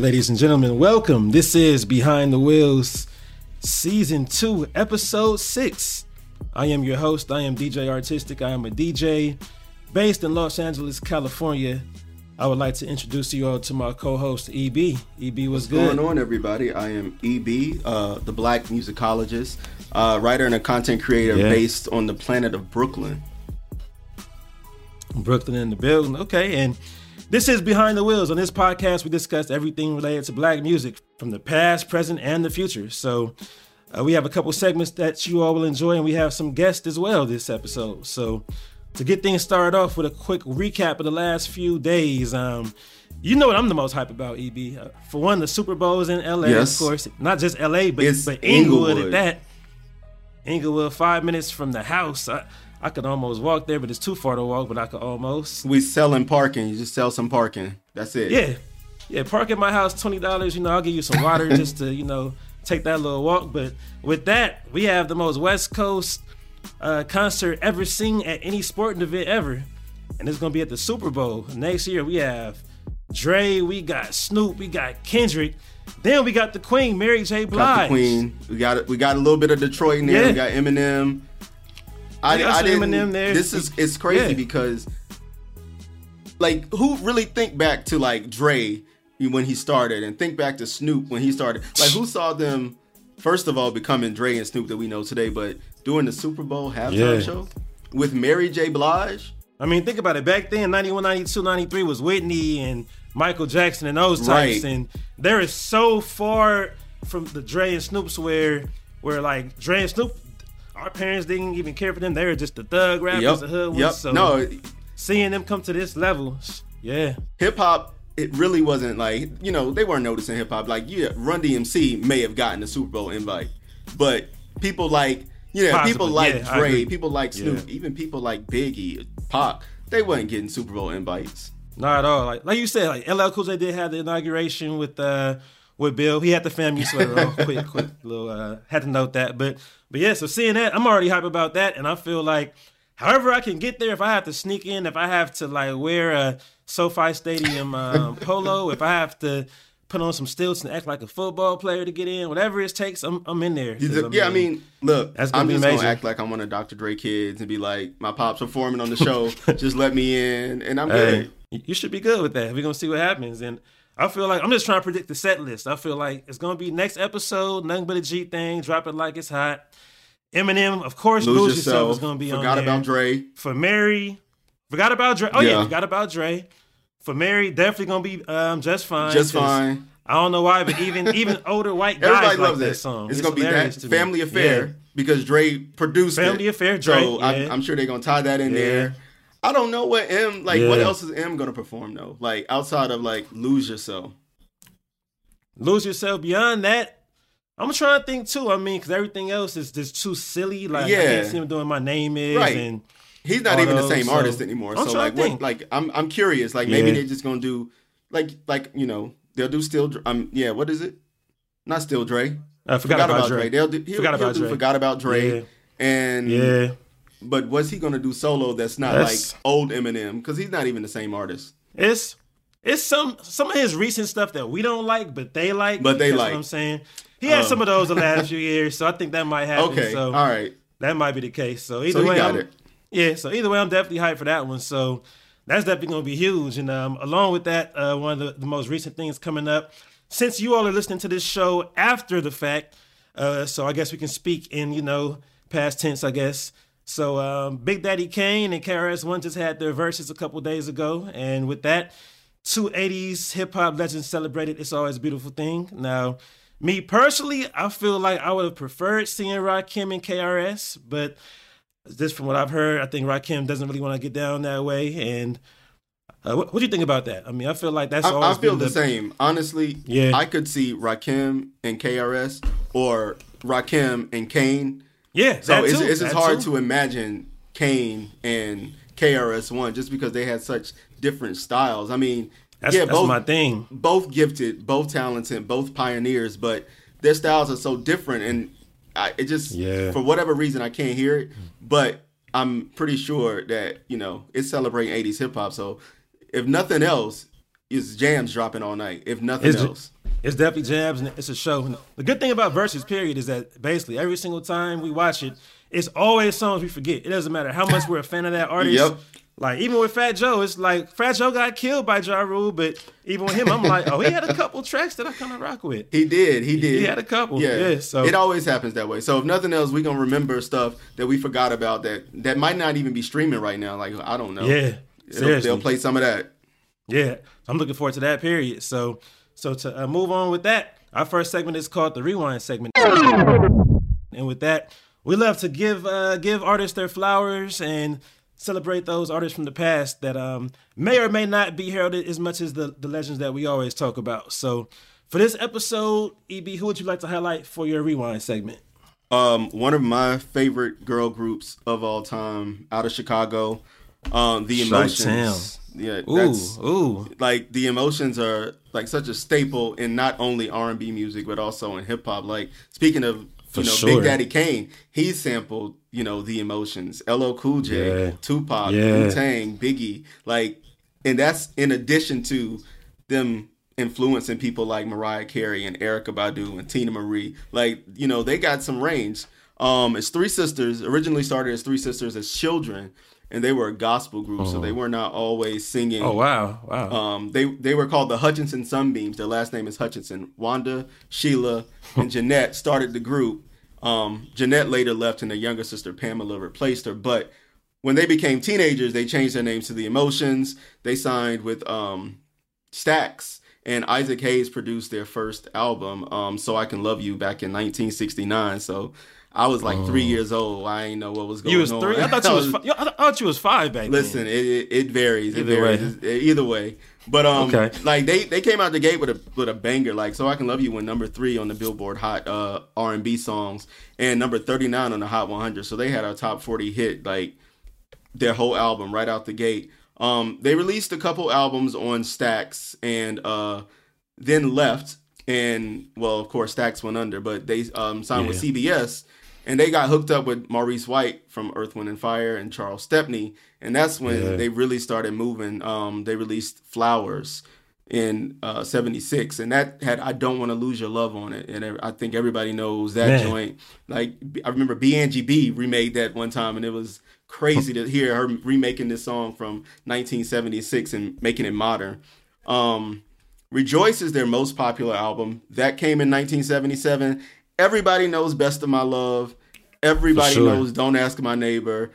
Right, ladies and gentlemen, welcome. This is Behind the Wheels, Season 2, Episode 6. I am your host. I am DJ Artistic. I am a DJ based in Los Angeles, California. I would like to introduce you all to my co-host EB. EB What's good. going on, everybody? I am EB, uh, the Black musicologist, uh, writer and a content creator Yeah. based on the planet of Brooklyn. Brooklyn in the building. Okay, and this is Behind the Wheels. On this podcast, we discuss everything related to black music from the past, present, and the future. So uh, we have a couple segments that you all will enjoy, and we have some guests as well this episode. So to get things started off with a quick recap of the last few days, um, you know what I'm the most hype about, EB. Uh, for one, the Super Bowl is in LA, Yes. of course. Not just LA, but, It's but Inglewood at that. Inglewood, five minutes from the house. I, I could almost walk there, but it's too far to walk, but I could almost. We selling parking. You just sell some parking. That's it. Yeah, yeah. Park at my house, twenty dollars. You know, I'll give you some water just to you know take that little walk. But with that, we have the most West Coast uh, concert ever seen at any sporting event ever, and it's gonna be at the Super Bowl next year. We have Dre, we got Snoop, we got Kendrick, then we got the Queen, Mary J. Blige. Got the Queen. We got we got a little bit of Detroit in there. Yeah. We got Eminem. I, I didn't. Eminem there. This is it's crazy Yeah. because, like, who really think back to like Dre when he started, and think back to Snoop when he started? Like, who saw them? First of all, becoming Dre and Snoop that we know today, but doing the Super Bowl halftime Yeah. show with Mary J. Blige. I mean, think about it. Back then, 91, 92, 93 was Whitney and Michael Jackson and those types. Right. And there is so far from the Dre and Snoops where, where like Dre and Snoop, our parents didn't even care for them. They were just the thug rappers, Yep. the hood ones. Yep. So no, seeing them come to this level, yeah. hip hop. It really wasn't like you know they weren't noticing hip hop. Like yeah, Run DMC may have gotten the Super Bowl invite, but people like you know Possibly, people like yeah, Dre, people like Snoop, Yeah. even people like Biggie, Pac, they wasn't getting Super Bowl invites. Not at all. Like like you said, like LL Cool J did have the inauguration with uh with Bill. He had the FAMU sweater on. quick, quick little uh had to note that. But but yeah, so seeing that, I'm already hype about that. And I feel like however I can get there, if I have to sneak in, if I have to like wear a SoFi Stadium um, polo, if I have to put on some stilts and act like a football player to get in, whatever it takes, I'm I'm in there. yeah, I mean, look, That's gonna I'm just major. gonna act like I'm one of Dr. Dre kids and be like, my pops performing on the show, just let me in, and I'm Hey, good. you should be good with that. We're gonna see what happens. And I feel like I'm just trying to predict the set list. I feel like it's gonna be next episode, nothing but a G thing, drop it like it's hot. Eminem, of course, Lose, lose, yourself. yourself is gonna be on Forgot about Dre. For Mary, forgot about Dre. Oh yeah, Yeah. forgot about Dre. For Mary, definitely gonna be um, just fine. Just fine. I don't know why, but even even older white guys Everybody like loves that song. It's, gonna be that to me. family affair Yeah. because Dre produced Family it. Affair, Dre, So I, yeah. I'm sure they're gonna tie that in Yeah. there. I don't know what Em like. What else is Em gonna perform though? Like outside of like lose yourself. lose yourself. Beyond that, I'm trying to think too. I mean, because everything else is just too silly. Like I can't see him doing my name is Right. and He's not even the same so- artist anymore. I'm So like what? Like I'm I'm curious. Like maybe Yeah. they're just gonna do like like you know they'll do still. Um yeah. What is it? Not still Dre. I forgot, about, Dre. They'll do. He'll, Forgot he'll about do Dre. Forgot about Dre. Yeah. And Yeah, But what's he gonna do solo? That's not That's- like old Eminem because he's not even the same artist. it's it's some some of his recent stuff that we don't like, but they like. But they like. What I'm saying he had Um, some of those the last few years, so I think that might happen. Okay, so all right. that might be the case. So either So way, I'm- it. Yeah, so either way, I'm definitely hyped for that one. So that's definitely going to be huge. And um, along with that, uh, one of the, the most recent things coming up, since you all are listening to this show after the fact, uh, so I guess we can speak in, you know, past tense, I guess. So um, Big Daddy Kane and KRS-One just had their Verzuz a couple days ago. And with that, two 80s hip hop legends celebrated It's Always a Beautiful Thing. Now, me personally, I feel like I would have preferred seeing Rakim and KRS, but just from what I've heard, I think Rakim doesn't really want to get down that way. And uh, what, what do you think about that? I mean, I feel like that's I, I feel been the same. Honestly, Yeah. I could see Rakim and KRS or Rakim and Kane. Yeah, So it's, too, it's just that hard too. to imagine Kane and KRS One just because they had such different styles. I mean, That's, yeah, that's both my thing. both gifted, both talented, both pioneers, but their styles are so different, and I, it just Yeah. for whatever reason I can't hear it. But I'm pretty sure that you know it's celebrating '80s hip hop. So if nothing else, it's jams dropping all night, if nothing It's- else. It's definitely jams and it's a show. The good thing about Verzuz period is that basically every single time we watch it, it's always songs we forget. It doesn't matter how much we're a fan of that artist. Yep. Like even with Fat Joe, it's like Fat Joe got killed by Ja Rule, but even with him, I'm like, oh, he had a couple tracks that I kind of rock with. He did. He did. He had a couple, yeah, so- it always happens that way. So if nothing else, we gonna remember stuff that we forgot about that that might not even be streaming right now. Like I don't know. Yeah, they'll play some of that. Yeah, I'm looking forward to that period. So, so to uh, move on with that, our first segment is called the rewind segment, and with that, we love to give uh, give artists their flowers and celebrate those artists from the past that um, may or may not be heralded as much as the the legends that we always talk about. So, for this episode, EB, who would you like to highlight for your rewind segment? Um, one of my favorite girl groups of all time, out of Chicago, um, the emotions. Yeah, Ooh, that's ooh, like the emotions are like such a staple in not only R and B music but also in hip hop. Like speaking of you know sure. Big Daddy Kane, he sampled you know the emotions. LL Cool J, Yeah. Tupac, Yeah. Wu Tang, Biggie, like, and that's in addition to them influencing people like Mariah Carey and Erykah Badu and Teena Marie. Like you know they got some range. Um, it's three sisters. Originally started as three sisters as children. And they were a gospel group, so they were not always singing oh wow, wow. um, they they were called the Hutchinson Sunbeams. Their last name is Hutchinson. Wanda, Sheila, and Jeanette started the group. Um, Jeanette later left, and their younger sister Pamela replaced her. But when they became teenagers, they changed their names to the Emotions. They signed with um, Stax, and Isaac Hayes produced their first album, um, "So I Can Love You," back in 1969. So I was like three years old. I didn't know what was going you was on. three. I thought you was. Fi- I thought you was five back Listen, then. it, it, it varies. Either way. varies. It's- Either way. But um, Okay. like they they came out the gate with a with a banger. Like so, I can love you when number three on the Billboard Hot uh R and B songs and number thirty nine on the Hot 100. So they had a top 40 hit like their whole album right out the gate. Um, they released a couple albums on Stax and uh then left. And well, of course, Stax went under, but they um signed with CBS and they got hooked up with Maurice White from Earth, Wind and Fire and Charles Stepney, and that's when Yeah. they really started moving. Um, they released Flowers in uh, '76, and that had "I Don't Want to Lose Your Love" on it, and I think everybody knows that Man. joint. Like I remember B. remade that one time, and it was crazy to hear her remaking this song from 1976 and making it modern. Um, Rejoice is their most popular album. That came in 1977. Everybody knows Best of My Love. Everybody sure. knows Don't Ask My Neighbor.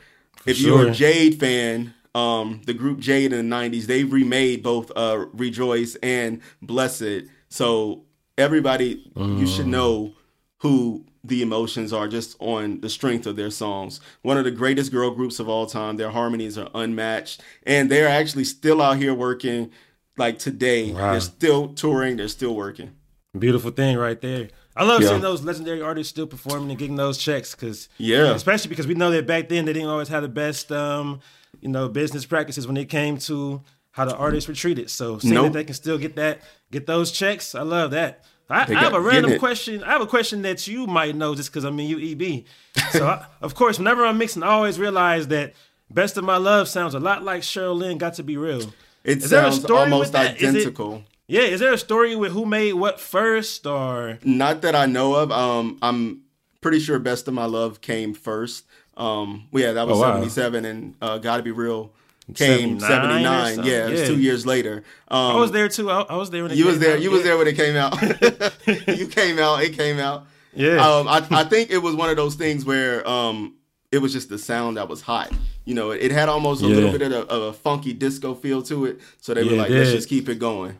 if you're a Jade fan, um, the group Jade in the 90s, they remade both uh, Rejoice and Blessed. So everybody, you should know who the emotions are just on the strength of their songs. One of the greatest girl groups of all time. Their harmonies are unmatched. And they're actually still out here working like today. Wow. They're still touring, they're still working. Beautiful thing right there. I love Yeah. seeing those legendary artists still performing and getting those checks because Yeah. especially because we know that back then they didn't always have the best um, you know business practices when it came to how the artists were treated. So seeing Nope. that they can still get that get those checks, I love that. I, I have a random question. I have a question that you might know just because I'm in UEB. So I, of course, whenever I'm mixing, I always realize that "Best of My Love" sounds a lot like Cheryl Lynn. Got to be real. It Is sounds almost? Is it- identical. Yeah, is there a story with who made what first or? Not that I know of. Um, I'm pretty sure Best of My Love came first. Um, well, yeah, that was Oh, wow. 77, and uh, Gotta Be Real came 79 79. Yeah, it was yeah. two years later. Um, I was there too. I, I was there when it You was came there. out, You was there when it came out. you came out. It came out. Yeah. Um, I, I think it was one of those things where um, it was just the sound that was hot. You know, it, it had almost a Yeah. little bit of a, of a funky disco feel to it. So they Yeah, were like, let's just keep it going.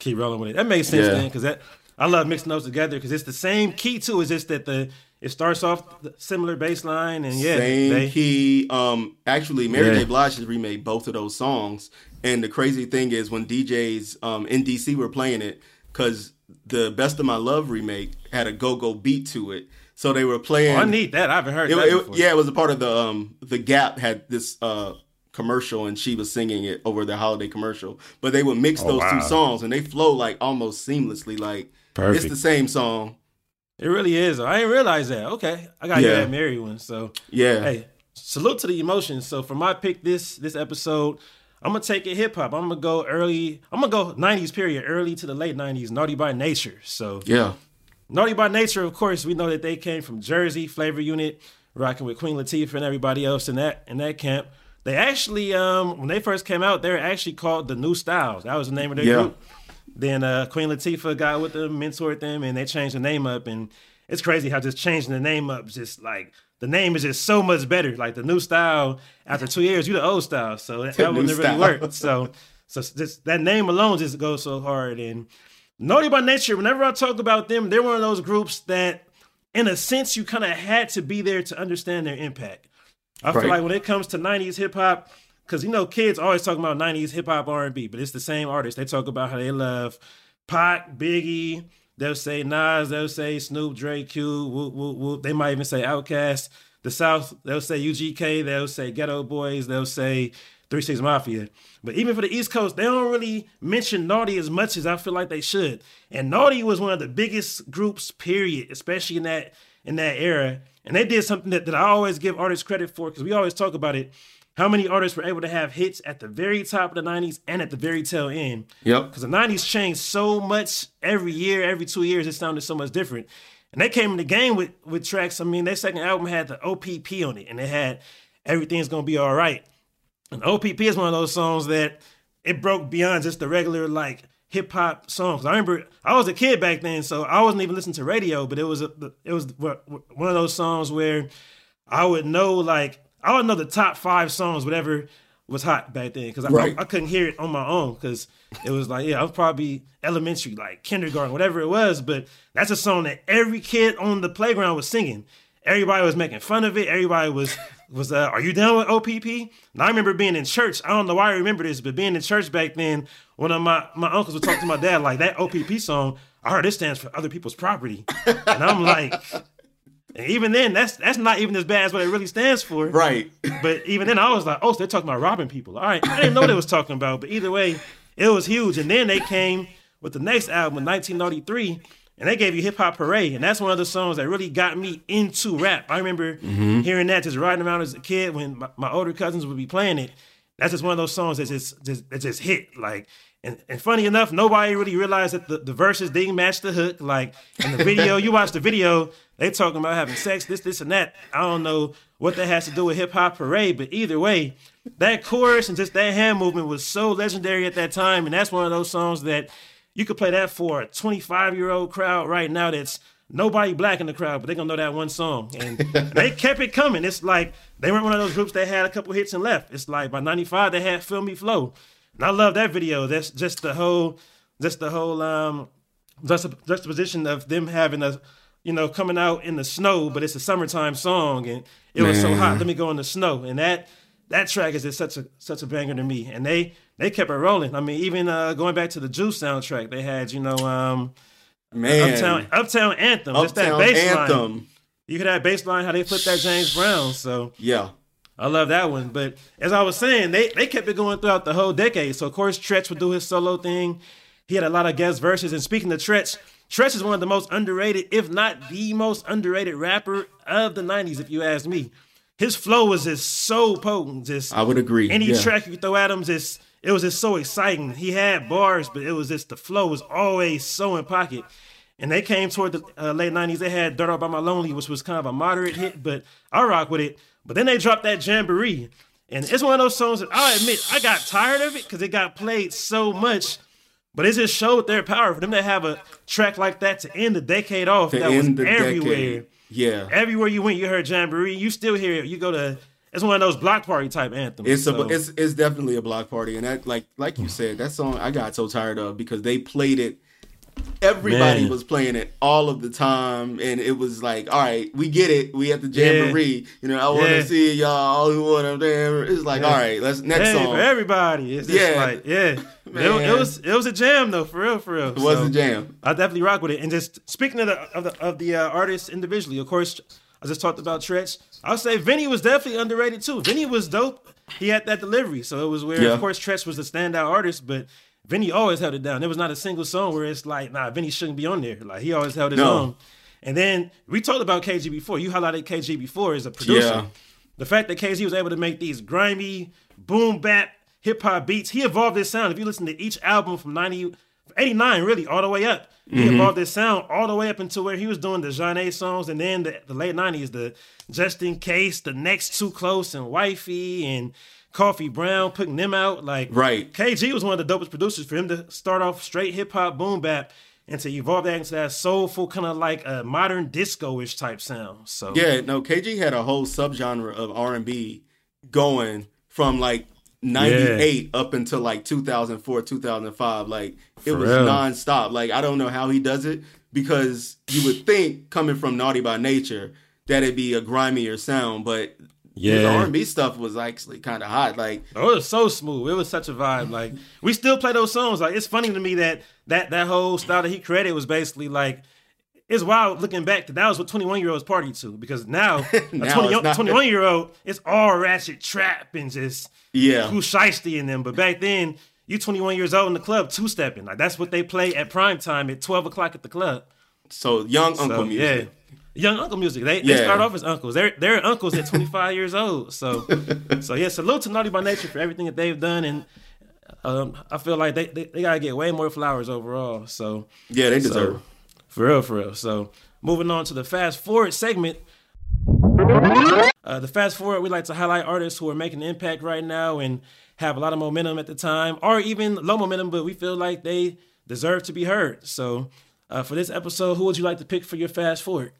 Keep rolling with it. That makes sense Yeah. then, because that I love mixing those together because it's the same key too. Is just that the it starts off the similar bass line and yeah, Same they, key. Um, actually, Mary Yeah. J. Blige has remade both of those songs. And the crazy thing is, when DJs um, in DC were playing it, because the Best of My Love remake had a go-go beat to it, so they were playing. Oh, I need that. I haven't heard it, that it- yeah, it was a part of the um the Gap had this uh commercial and she was singing it over the holiday commercial. But they would mix oh, those Oh, wow. two songs and they flow like almost seamlessly. Like Perfect. it's the same song. It really is. I didn't realize that. Okay, I got to Yeah. that Mary one. So Yeah. hey, salute to the emotions. So for my pick this this episode, I'm gonna take it hip hop. I'm gonna go early. I'm gonna go '90s period, early to the late '90s. Naughty by Nature. So Yeah. Naughty by Nature, of course, we know that they came from Jersey, Flavor Unit, rocking with Queen Latifah and everybody else in that in that camp. They actually, um, when they first came out, they were actually called the New Styles. That was the name of their Yeah. group. Then uh, Queen Latifah got with them, mentored them, and they changed the name up. And it's crazy how just changing the name up, just like the name is just so much better. Like the new style, after two years, you the old style. So that, that wouldn't really work. So, so just that name alone just goes so hard. And Naughty by Nature, whenever I talk about them, they're one of those groups that, in a sense, you kind of had to be there to understand their impact. I feel like when it comes to '90s hip hop, because you know kids always talking about '90s hip hop R&B, but it's the same artists. They talk about how they love Pac, Biggie. They'll say Nas. They'll say Snoop, Dre, Q. Whoop, whoop, whoop. They might even say Outkast. The South. They'll say UGK. They'll say Geto Boys. They'll say Three Six Mafia. But even for the East Coast, they don't really mention Naughty as much as I feel like they should. And Naughty was one of the biggest groups, period, especially in that in that era. And they did something that, that I always give artists credit for because we always talk about it. How many artists were able to have hits at the very top of the 90s and at the very tail end? Yep. Because the 90s changed so much every year, every two years, it sounded so much different. And they came in the game with with tracks. I mean, their second album had the OPP on it, and it had Everything's Gonna Be All Right. And OPP is one of those songs that it broke beyond just the regular like hip hop songs. I remember I was a kid back then, so I wasn't even listening to radio, but it was a, it was one of those songs where I would know like I would know the top five songs, whatever was hot back then, because I, Right. I, I couldn't hear it on my own because it was like yeah, I was probably elementary, like kindergarten, whatever it was. But that's a song that every kid on the playground was singing. Everybody was making fun of it. Everybody was was uh, are you down with OPP? And I remember being in church. I don't know why I remember this, but being in church back then, one of my my uncles would talk to my dad like that OPP song. I heard it stands for other people's property, and I'm like, and even then, that's that's not even as bad as what it really stands for. Right. But even then, I was like, oh, so they're talking about robbing people. All right, I didn't know what they was talking about, but either way, it was huge. And then they came with the next album in 1993, and they gave you Hip Hop Parade, and that's one of the songs that really got me into rap. I remember mm-hmm. hearing that just riding around as a kid when my, my older cousins would be playing it. That's just one of those songs that just just that just hit like. And, and funny enough, nobody really realized that the, the verses didn't match the hook. Like in the video, you watch the video, they talking about having sex, this, this, and that. I don't know what that has to do with hip hop parade, but either way, that chorus and just that hand movement was so legendary at that time. And that's one of those songs that you could play that for a 25 year old crowd right now that's nobody black in the crowd, but they're gonna know that one song. And they kept it coming. It's like they weren't one of those groups that had a couple hits and left. It's like by 95 they had Feel Me Flow. And I love that video. That's just the whole just the whole um juxtap- juxtaposition of them having a you know coming out in the snow, but it's a summertime song and it was so hot. Let me go in the snow. And that that track is just such a such a banger to me. And they they kept it rolling. I mean, even uh, going back to the Juice soundtrack, they had you know um, Man. Uptown Uptown Anthem. just that Uptown bass line. You could that bass line? How they put that James Brown. So Yeah. I love that one. But as I was saying, they they kept it going throughout the whole decade. So of course Treach would do his solo thing. He had a lot of guest verses. And speaking of Treach, Treach is one of the most underrated, if not the most underrated rapper of the '90s, if you ask me. His flow was just so potent. Just I would agree. any yeah. track you throw at him, just it was just so exciting. He had bars, but it was just the flow was always so in pocket. And they came toward the uh, late '90s. They had "Dirt All by My Lonely," which was kind of a moderate hit, but I rock with it. But then they dropped that "Jamboree," and it's one of those songs that I admit I got tired of it because it got played so much. But it just showed their power for them to have a track like that to end the decade off. To that was everywhere. decade. Yeah. Everywhere you went, you heard "Jamboree." You still hear it. You go to it's one of those block party type anthems. It's so. a it's it's definitely a block party, and that like like you hmm. said, that song I got so tired of because they played it. Everybody Man. was playing it all of the time, and it was like, all right, we get it. We have the jamboree, you know. I want to Yeah. see y'all all who want to damn. It's like, Yeah. all right, let's next hey, song. for everybody. It's Yeah. like, yeah. It, it was it was a jam though, for real, for real. it was So, a jam. I definitely rock with it. And just speaking of the of the, of the uh, artists individually, of course, I just talked about Treach. I'll say Vinny was definitely underrated too. Vinny was dope. He had that delivery, so it was where, Yeah. of course, Treach was the standout artist, but Vinny always held it down. There was not a single song where it's like, nah, Vinny shouldn't be on there. Like he always held his No. own. And then we talked about KG before. You highlighted KG before as a producer. Yeah. The fact that KG was able to make these grimy, boom bap, hip hop beats. He evolved his sound. If you listen to each album from 90, 89, really, all the way up, he Mm-hmm. evolved his sound all the way up into where he was doing the Jaheim songs and then the, the late 90s, the Just In Case, the Next Too Close, and Wifey, and Coffee Brown, putting them out. Like, Right. KG was one of the dopest producers for him to start off straight hip hop boom bap and to evolve that into that soulful, kind of like a modern disco ish type sound. So, Yeah, no, KG had a whole subgenre of R and B going from like '98 up until like 2004, 2005. Like it For was real. nonstop. Like I don't know how he does it because you would think coming from Naughty by Nature that it'd be a grimier sound, but his the R and B stuff was actually kind of hot. Like Oh, it was so smooth. It was such a vibe. Like we still play those songs. Like it's funny to me that that that whole style that he created was basically like it's wild looking back that that was what 21 year olds party to because now, Now a 21 year old it's all ratchet trap and just yeah, Pooh Shiesty in them. But back then, you 21 years old in the club two stepping. Like that's what they play at prime time at 12 o'clock at the club. so young uncle So, music. Yeah. Young uncle music. They, they start off as uncles. They're they're uncles at 25 years old. So so yeah, salute to Naughty by Nature for everything that they've done and um, I feel like they, they, they gotta get way more flowers overall. So Yeah, they so, deserve. for real, for real. So moving on to the fast forward segment. Uh, the fast forward, we like to highlight artists who are making an impact right now and have a lot of momentum at the time, or even low momentum, but we feel like they deserve to be heard. So, uh, for this episode, who would you like to pick for your fast forward?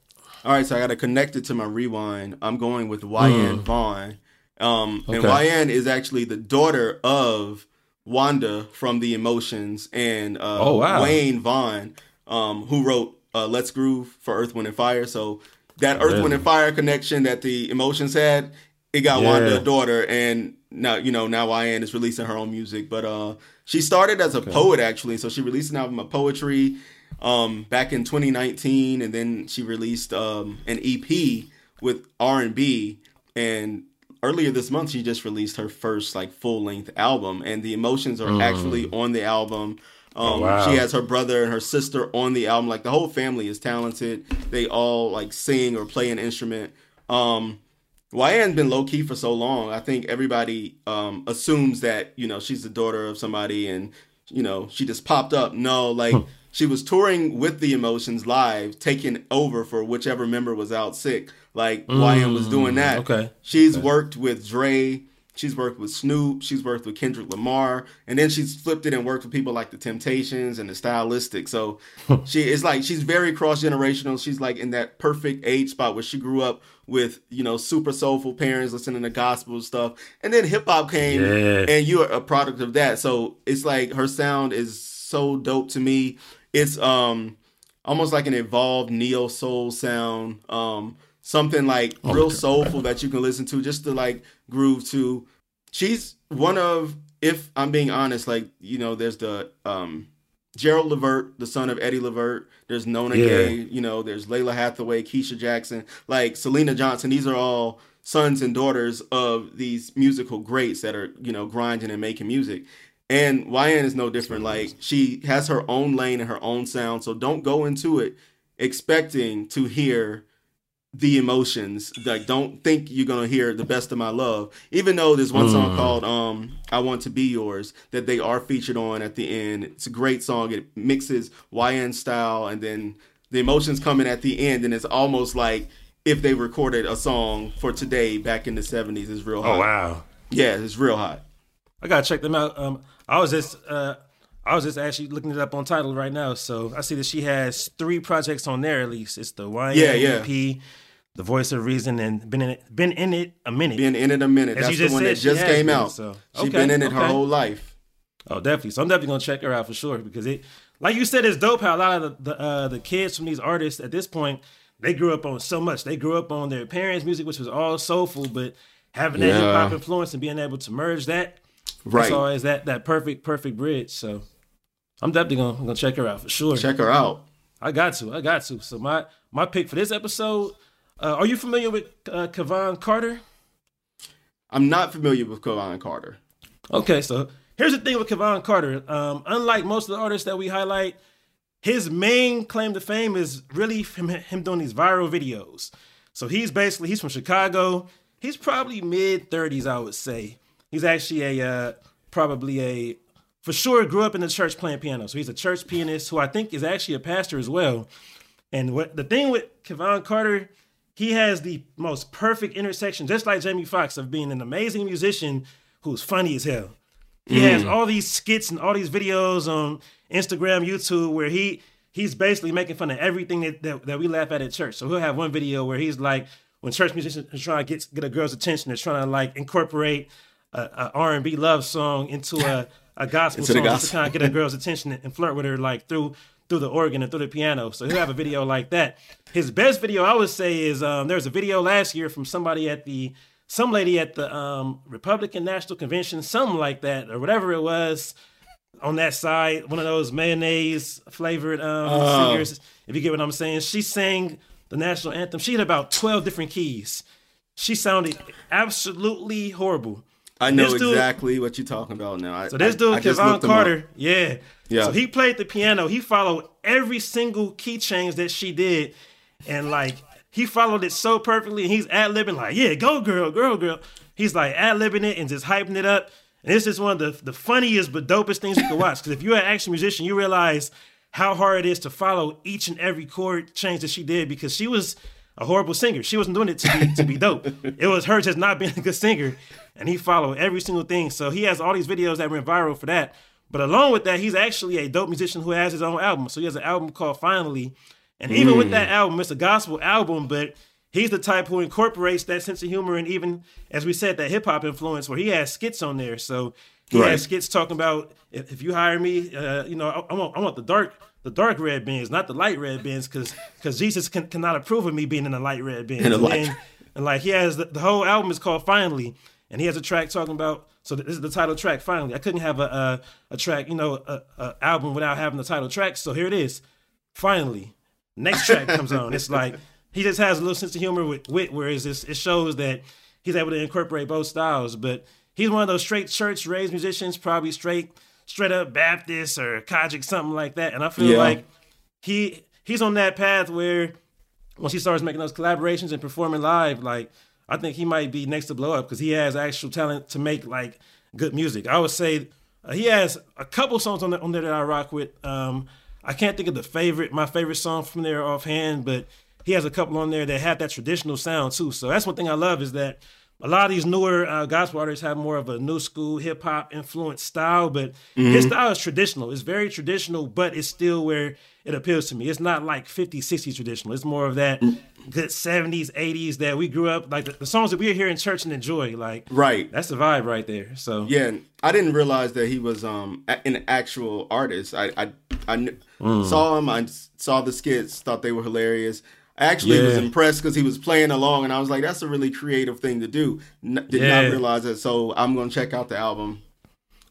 All right, so I got to connect it to my rewind. I'm going with YN Vaughn. Um, And Hmm. YN is actually the daughter of Wanda from The Emotions and uh, Oh, wow. Wayne Vaughn, um, who wrote uh, Let's Groove for Earth, Wind, and Fire. So that Earth, Wind, Really? and Fire connection that The Emotions had, it got Wanda a daughter. And now, you know, now YN is releasing her own music. But uh, she started as a poet, actually. So she released an album of poetry um, back in 2019, and then she released um, an EP with R and B. And earlier this month, she just released her first like full length album, and the emotions are actually on the album. Um, wow. She has her brother and her sister on the album. Like the whole family is talented. They all like sing or play an instrument. Um, YN's been low key for so long. I think everybody um, assumes that you know she's the daughter of somebody, and you know she just popped up. No, like she was touring with the Emotions live, taking over for whichever member was out sick. Like YN was doing mm, that. okay. She's worked with Dre. She's worked with Snoop. She's worked with Kendrick Lamar, and then she's flipped it and worked with people like the Temptations and the Stylistic. So she is like she's very cross generational. She's like in that perfect age spot where she grew up with you know super soulful parents listening to gospel stuff, and then hip hop came, Yeah. and you're a product of that. So it's like her sound is so dope to me. It's um almost like an evolved neo soul sound. Um, something like real soulful that you can listen to just to like groove to. She's one of, if I'm being honest, like you know, there's the um Gerald Levert, the son of Eddie Levert. There's Nona Yeah. Gay. You know, there's Lalah Hathaway, Keisha Jackson, like Syleena Johnson. These are all sons and daughters of these musical greats that are you know grinding and making music. And YN is no different. Like she has her own lane and her own sound. So don't go into it expecting to hear the emotions. Like don't think you're gonna hear the best of my love. Even though there's one song called um I Want to Be Yours that they are featured on at the end. It's a great song. It mixes YN style and then the emotions coming at the end and it's almost like if they recorded a song for today back in the 70s is real hot. Oh wow. Yeah, it's real hot. I gotta check them out. Um, I was just uh, I was just actually looking it up on Tidal right now. So I see that she has three projects on there at least. It's the YN Yeah, yeah. The Voice of Reason, and been in it been in it a minute. Been in it a minute. As That's the one that just came been, out. so- she's been in it her whole life. Oh, definitely. So I'm definitely gonna check her out for sure because it, like you said, it's dope how a lot of the the, uh, the kids from these artists at this point they grew up on so much. They grew up on their parents' music, which was all soulful, but having that Yeah. hip hop influence and being able to merge that, Right. that's always that that perfect perfect bridge. So I'm definitely gonna, gonna check her out for sure. Check her out. I got to, I got to. So my my pick for this episode. Uh, are you familiar with uh, Kevon Carter? I'm not familiar with Kevon Carter. Okay, so here's the thing with Kevon Carter. Um, unlike most of the artists that we highlight, his main claim to fame is really him, him doing these viral videos. So he's basically he's from Chicago. He's probably mid 30s, I would say. He's actually a uh, probably a for sure grew up in the church playing piano. So he's a church pianist who I think is actually a pastor as well. And what the thing with Kevon Carter, he has the most perfect intersection, just like Jamie Foxx, of being an amazing musician who's funny as hell. He mm. has all these skits and all these videos on Instagram, YouTube, where he he's basically making fun of everything that, that, that we laugh at at church. So he'll have one video where he's like, when church musicians are trying to get get a girl's attention, they're trying to like incorporate a, a R and B love song into a a gospel song gospel. to kind of get a girl's attention and flirt with her like through through the organ and through the piano. So he'll have a video like that. His best video, I would say, is um, there was a video last year from somebody at the some lady at the um, Republican National Convention, something like that, or whatever it was on that side, one of those mayonnaise flavored um, uh. singers. If you get what I'm saying, she sang the national anthem. She had about 12 different keys. She sounded absolutely horrible. I know dude, exactly what you're talking about now. I, so this dude, Kevon Carter, yeah. Yeah. So he played the piano. He followed every single key change that she did. And like he followed it so perfectly. And he's ad libbing, like, yeah, go girl, girl, girl. He's like ad libbing it and just hyping it up. And this is one of the, the funniest but dopest things you can watch. Because if you're an action musician, you realize how hard it is to follow each and every chord change that she did because she was a horrible singer. She wasn't doing it to be to be dope. It was her just not being a good singer, and he followed every single thing. So he has all these videos that went viral for that. But along with that, he's actually a dope musician who has his own album. So he has an album called Finally, and even mm. with that album, it's a gospel album, but he's the type who incorporates that sense of humor and even, as we said, that hip hop influence where he has skits on there. So he right. has skits talking about if, if you hire me, uh, you know, I, I, want I want the dark the dark red Benz, not the light red Benz, because because Jesus can, cannot approve of me being in the light red. And, and, and, like he has the, the, whole album is called Finally, and he has a track talking about. So this is the title track. Finally, I couldn't have a a, a track, you know, a, a, album without having the title track. So here it is. Finally, next track comes on. It's like he just has a little sense of humor with wit, whereas it shows that he's able to incorporate both styles. But he's one of those straight church raised musicians, probably straight straight up Baptist or COGIC, something like that. And I feel yeah. like he he's on that path where once he starts making those collaborations and performing live, like I think he might be next to blow up because he has actual talent to make like good music. I would say uh, he has a couple songs on there, on there that I rock with. Um, I can't think of the favorite, my favorite song from there offhand, but he has a couple on there that have that traditional sound too. So that's one thing I love is that a lot of these newer uh, gospel artists have more of a new school hip hop influenced style, but mm-hmm. his style is traditional. It's very traditional, but it's still where it appeals to me. It's not like 50s, 60s traditional. It's more of that mm. good 70s, 80s that we grew up like the, the songs that we hear in church and enjoy. Like, right, that's the vibe right there. So yeah, I didn't realize that he was um an actual artist. I I, I mm. saw him. I saw the skits, thought they were hilarious. I actually yeah. was impressed because he was playing along, and I was like, "That's a really creative thing to do." N- did yeah. not realize it, so I'm gonna check out the album.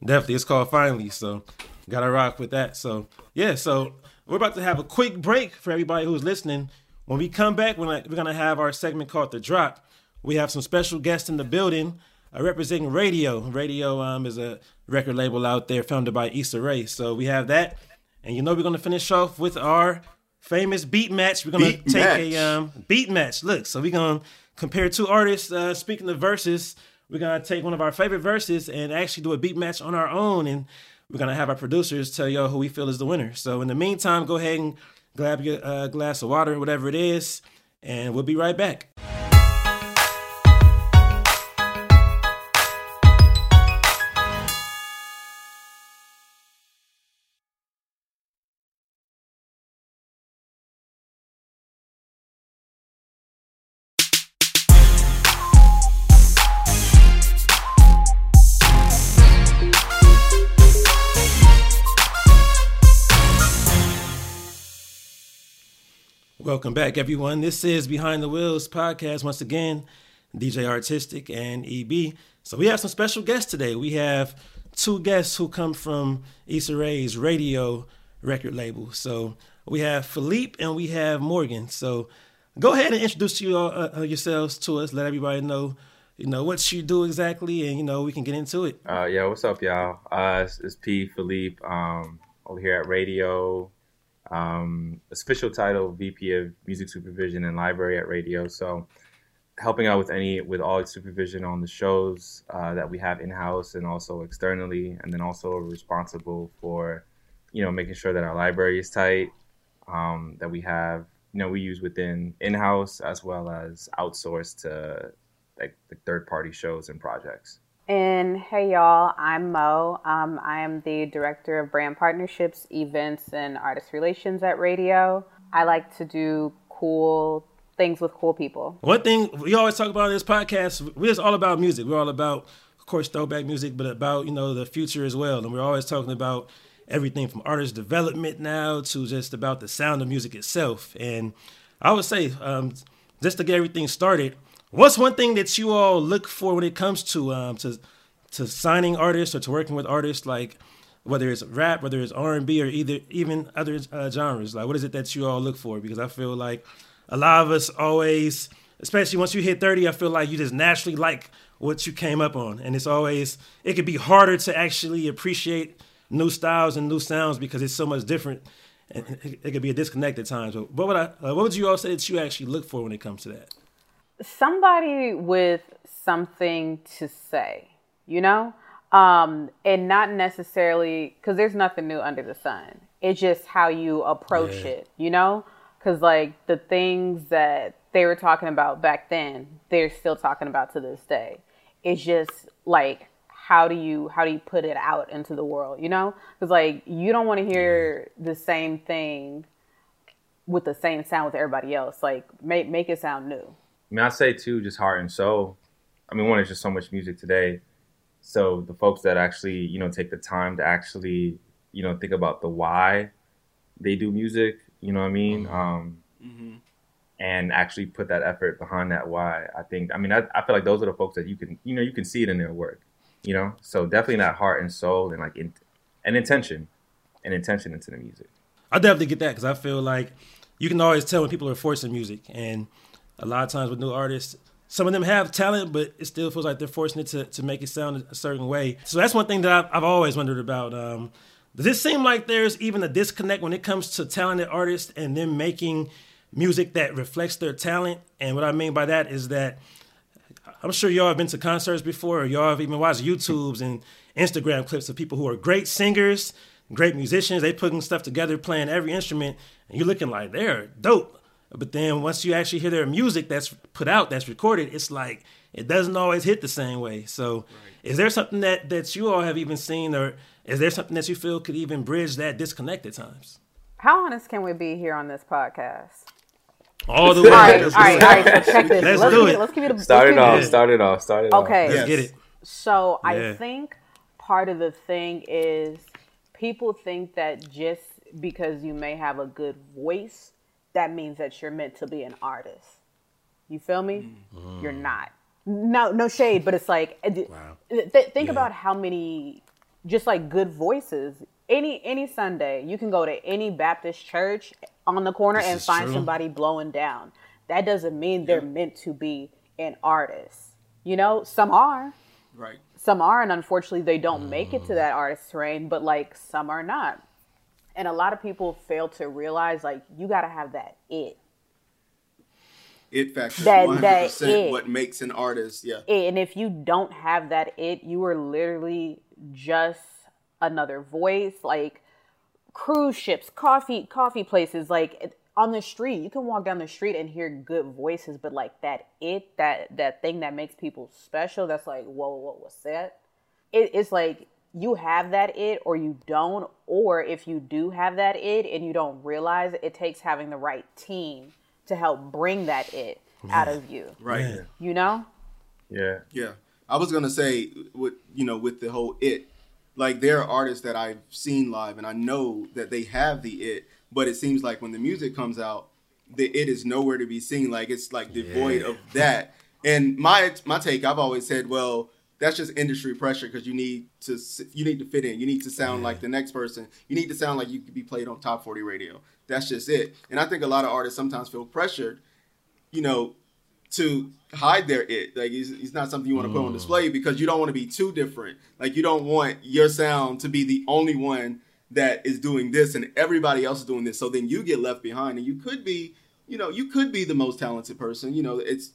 Definitely, it's called Finally, so gotta rock with that. So yeah, so we're about to have a quick break for everybody who's listening. When we come back, we're gonna have our segment called The Drop. We have some special guests in the building uh, representing Raedio. Raedio um, is a record label out there founded by Issa Rae. So we have that, and you know we're gonna finish off with our famous beat match. We're gonna beat take match. a um, beat match. Look, so we're gonna compare two artists. Uh, speaking of verses, we're gonna take one of our favorite verses and actually do a beat match on our own, and we're gonna have our producers tell y'all who we feel is the winner. So in the meantime, go ahead and grab your uh, glass of water, or whatever it is, and we'll be right back. Welcome back, everyone. This is Behind the Wheels podcast once again. DJ Artistic and EB. So we have some special guests today. We have two guests who come from Issa Rae's Raedio record label. So we have Philippe and we have Morgan. So go ahead and introduce you all, uh, uh, yourselves to us. Let everybody know, you know, what you do exactly, and you know we can get into it. Uh, yeah, what's up, y'all? Uh, it's, it's P Philippe um, over here at Raedio um, official title VP of Music Supervision and Library at Raedio. So, helping out with any with all supervision on the shows uh, that we have in house and also externally, and then also responsible for you know making sure that our library is tight, um, that we have you know we use within in house as well as outsourced to like the third party shows and projects. And hey, y'all, I'm Mo. Um, I am the director of brand partnerships, events, and artist relations at Raedio. I like to do cool things with cool people. One thing we always talk about in this podcast, we're all about music. We're all about, of course, throwback music, but about, you know, the future as well. And we're always talking about everything from artist development now to just about the sound of music itself. And I would say, um, just to get everything started, What's one thing that you all look for when it comes to um, to to signing artists or to working with artists, like whether it's rap, whether it's R and B, or either even other uh, genres? Like, what is it that you all look for? Because I feel like a lot of us always, especially once you hit thirty, I feel like you just naturally like what you came up on, and it's always it could be harder to actually appreciate new styles and new sounds because it's so much different. And it, it could be a disconnect at times. But what would I? Uh, what would you all say that you actually look for when it comes to that? Somebody with something to say, you know? Um, and not necessarily because there's nothing new under the sun. It's just how you approach yeah. it, you know? Because, like, the things that they were talking about back then, they're still talking about to this day. It's just like, how do you how do you put it out into the world you know because like you don't want to hear the same thing with the same sound with everybody else like make make it sound new I mean, I say too, just heart and soul. I mean, one, there's just so much music today. So the folks that actually, you know, take the time to actually, you know, think about the why they do music, you know what I mean? Mm-hmm. Um, mm-hmm. And actually put that effort behind that why. I think, I mean, I, I, feel like those are the folks that you can, you know, you can see it in their work, you know? So definitely that heart and soul and like, in, and intention, and intention into the music. I definitely get that because I feel like you can always tell when people are forcing music and a lot of times with new artists, some of them have talent, but it still feels like they're forcing it to, to make it sound a certain way. So that's one thing that I've, I've always wondered about. Um, does it seem like there's even a disconnect when it comes to talented artists and them making music that reflects their talent? And what I mean by that is that I'm sure y'all have been to concerts before, or y'all have even watched YouTubes and Instagram clips of people who are great singers, great musicians. They putting stuff together, playing every instrument, and you're looking like they're dope. But then once you actually hear their music that's put out, that's recorded, it's like it doesn't always hit the same way. So, right. is there something that that you all have even seen, or is there something that you feel could even bridge that disconnect at times? How honest can we be here on this podcast? All the way. all right, all right, all right. So check this. Let's, let's do it. let's give it a start it off. Start it off. Start it off. Okay. Let's get it. So yeah. I think part of the thing is people think that just because you may have a good voice that means that you're meant to be an artist. You feel me? Mm. You're not. No, no shade, but it's like wow. th- think yeah. about how many just like good voices. Any any Sunday, you can go to any Baptist church on the corner this and find true. somebody blowing down. That doesn't mean they're meant to be an artist. You know, some are. Right. Some are, and unfortunately, they don't mm. make it to mm. that artist terrain. But like, some are not and a lot of people fail to realize like you got to have that it. It factor that, 100% that it. what makes an artist yeah. And if you don't have that it you are literally just another voice like cruise ships coffee coffee places like on the street you can walk down the street and hear good voices but like that it that that thing that makes people special that's like whoa what was that? It, it's like you have that it or you don't or if you do have that it and you don't realize it, it takes having the right team to help bring that it out of you. Right. You know? Yeah. Yeah. I was gonna say with you know with the whole it like there are artists that i've seen live and i know that they have the it but it seems like when the music comes out the it is nowhere to be seen. Like it's like devoid yeah. of that. And my my take i've always said well that's just industry pressure because you need to you need to fit in. You need to sound yeah. like the next person. You need to sound like you could be played on top 40 radio. That's just it. And I think a lot of artists sometimes feel pressured, you know, to hide their it. Like it's, it's not something you want to put on mm. display because you don't want to be too different. Like you don't want your sound to be the only one that is doing this and everybody else is doing this. So then you get left behind and you could be, you know, you could be the most talented person. You know, it's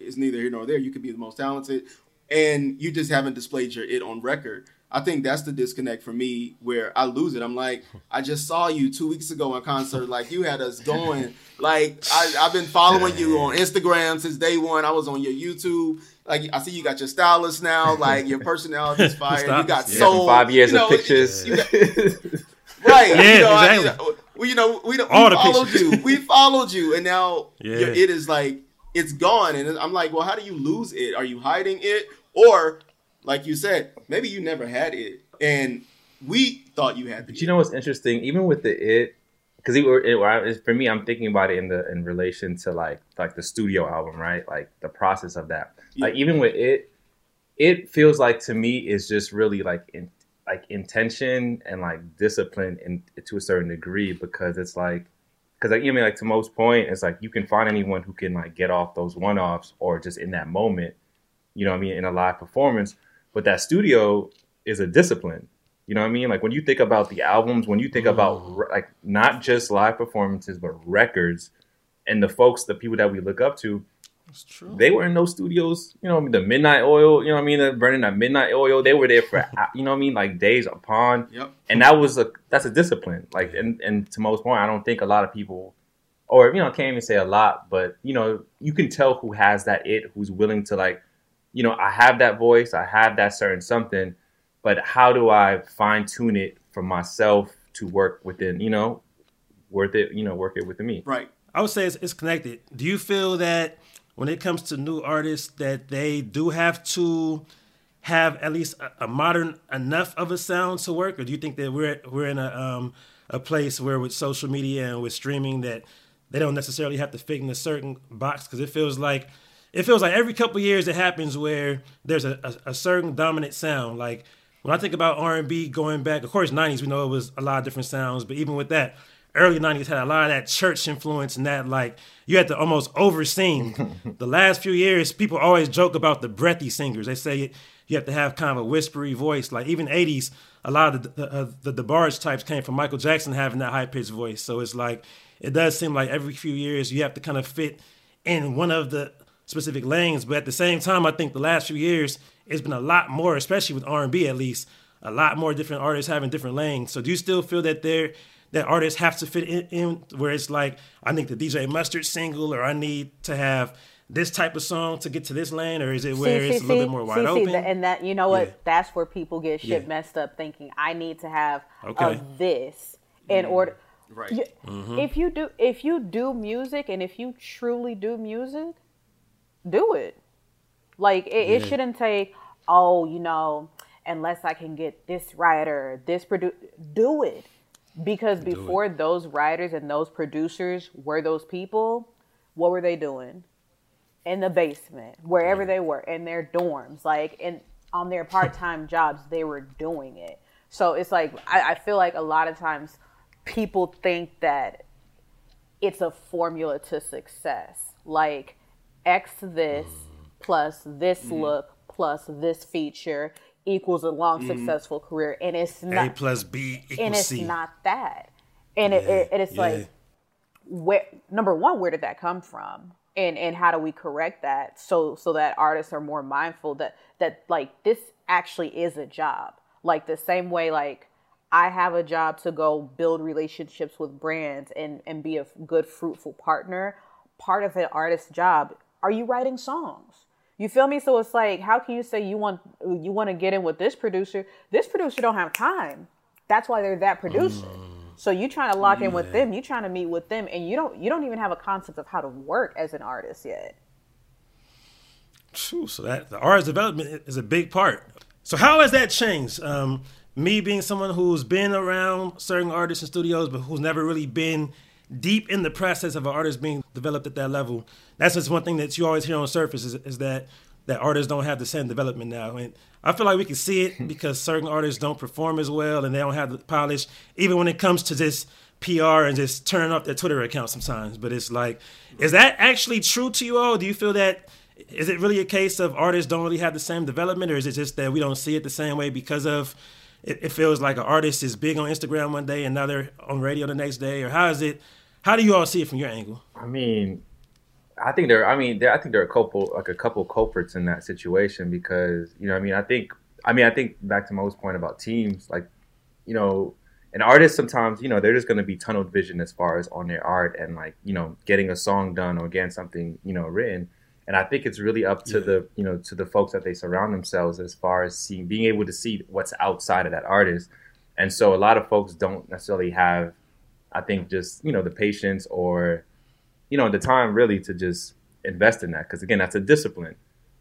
it's neither here nor there. You could be the most talented, and you just haven't displayed your it on record. I think that's the disconnect for me where I lose it. I'm like, I just saw you two weeks ago in concert. Like you had us going. Like I, have been following you on Instagram since day one. I was on your YouTube. Like I see you got your stylist now. Like your personality is fire. you got yeah, soul. Five years you know, of pictures. Got, right. Yeah, you know, exactly. I, we, you know, we, we All followed you. We followed you, and now Yeah. your it is like it's gone. And I'm like, well, how do you lose it? Are you hiding it, or like you said, maybe you never had it, and we thought you had the. But you know what's interesting? Even with the it, because it, it, it, for me, I'm thinking about it in the in relation to like like the studio album, right? Like the process of that. Like even with it, it feels like to me is just really like in like intention and like discipline in to a certain degree because it's like because like even like to most point it's like you can find anyone who can like get off those one offs or just in that moment you know what i mean in a live performance but that studio is a discipline you know what i mean like when you think about the albums when you think mm. about re- like not just live performances but records and the folks the people that we look up to they were in those studios, you know, the midnight oil, you know what I mean, They're burning that midnight oil. They were there for, you know what I mean, like days upon, Yep. and that was a that's a discipline. Like, and and to most point, I don't think a lot of people, or you know, I can't even say a lot, but you know, you can tell who has that it, who's willing to like, you know, I have that voice, I have that certain something, but how do I fine tune it for myself to work within, you know, worth it, you know, work it within me. Right. I would say it's, it's connected. Do you feel that when it comes to new artists that they do have to have at least a, a modern enough of a sound to work, or do you think that we're we're in a um, a place where with social media and with streaming that they don't necessarily have to fit in a certain box because it feels like it feels like every couple years it happens where there's a, a, a certain dominant sound. Like when I think about R and B going back, of course, '90s we know it was a lot of different sounds, but even with that, early '90s had a lot of that church influence and that like you had to almost oversing. the last few years, people always joke about the breathy singers. They say you have to have kind of a whispery voice. Like even '80s, a lot of the the, uh, the DeBarge types came from Michael Jackson having that high pitched voice. So it's like it does seem like every few years you have to kind of fit in one of the specific lanes. But at the same time, I think the last few years it's been a lot more, especially with R and B at least, a lot more different artists having different lanes. So do you still feel that they're that artists have to fit in, in where it's like I need the DJ Mustard single or I need to have this type of song to get to this lane, or is it where it's a little bit more wide see, open? And that you know what? Yeah. That's where people get shit Yeah. messed up, thinking I need to have Okay. Mm-hmm. this in order. Right. You- If you do, if you do music, and if you truly do music, do it. Like it, it shouldn't take. Oh, you know, unless I can get this writer, this produce, do it. Because before those writers and those producers were those people, what were they doing? in the basement, wherever they were, in their dorms, like in on their part time jobs, they were doing it. So it's like I, I feel like a lot of times people think that it's a formula to success. Like X this mm. plus this mm-hmm. look plus this feature equals a long mm-hmm. successful career, and it's not A plus B and it's C. not that. And it, it, and it's yeah. like where number one, where did that come from? And and how do we correct that so so that artists are more mindful that that like this actually is a job. Like the same way like I have a job to go build relationships with brands and and be a good fruitful partner. Part of an artist's job, are you writing songs? You feel me? So it's like, how can you say you want you want to get in with this producer? This producer don't have time. That's why they're that producer. So you trying to lock in with them, you trying to meet with them, and you don't you don't even have a concept of how to work as an artist yet. Phew, so that the artist development is a big part. So how has that changed? Um, me being someone who's been around certain artists and studios, but who's never really been deep in the process of an artist being developed at that level. That's just one thing that you always hear on the surface is, is that that artists don't have the same development now, and I feel like we can see it hmm. because certain artists don't perform as well and they don't have the polish, even when it comes to just PR and just turning off their Twitter account sometimes. But it's like, is that actually true to you all? Do you feel that? Is it really a case of artists don't really have the same development, or is it just that we don't see it the same way because of it, it feels like an artist is big on Instagram one day and now they're on radio the next day, or how is it? How do you all see it from your angle? I mean, I think there. I mean, there, I think there are a couple, like a couple culprits in that situation because you know, I mean, I think, I mean, I think back to Mo's point about teams, like, you know, an artist sometimes, you know, they're just going to be tunnel vision as far as on their art and like, you know, getting a song done or getting something, you know, written. And I think it's really up to yeah. the, you know, to the folks that they surround themselves as far as seeing, being able to see what's outside of that artist. And so a lot of folks don't necessarily have, I think, just you know, the patience or, you know, the time really to just invest in that. Because again, that's a discipline.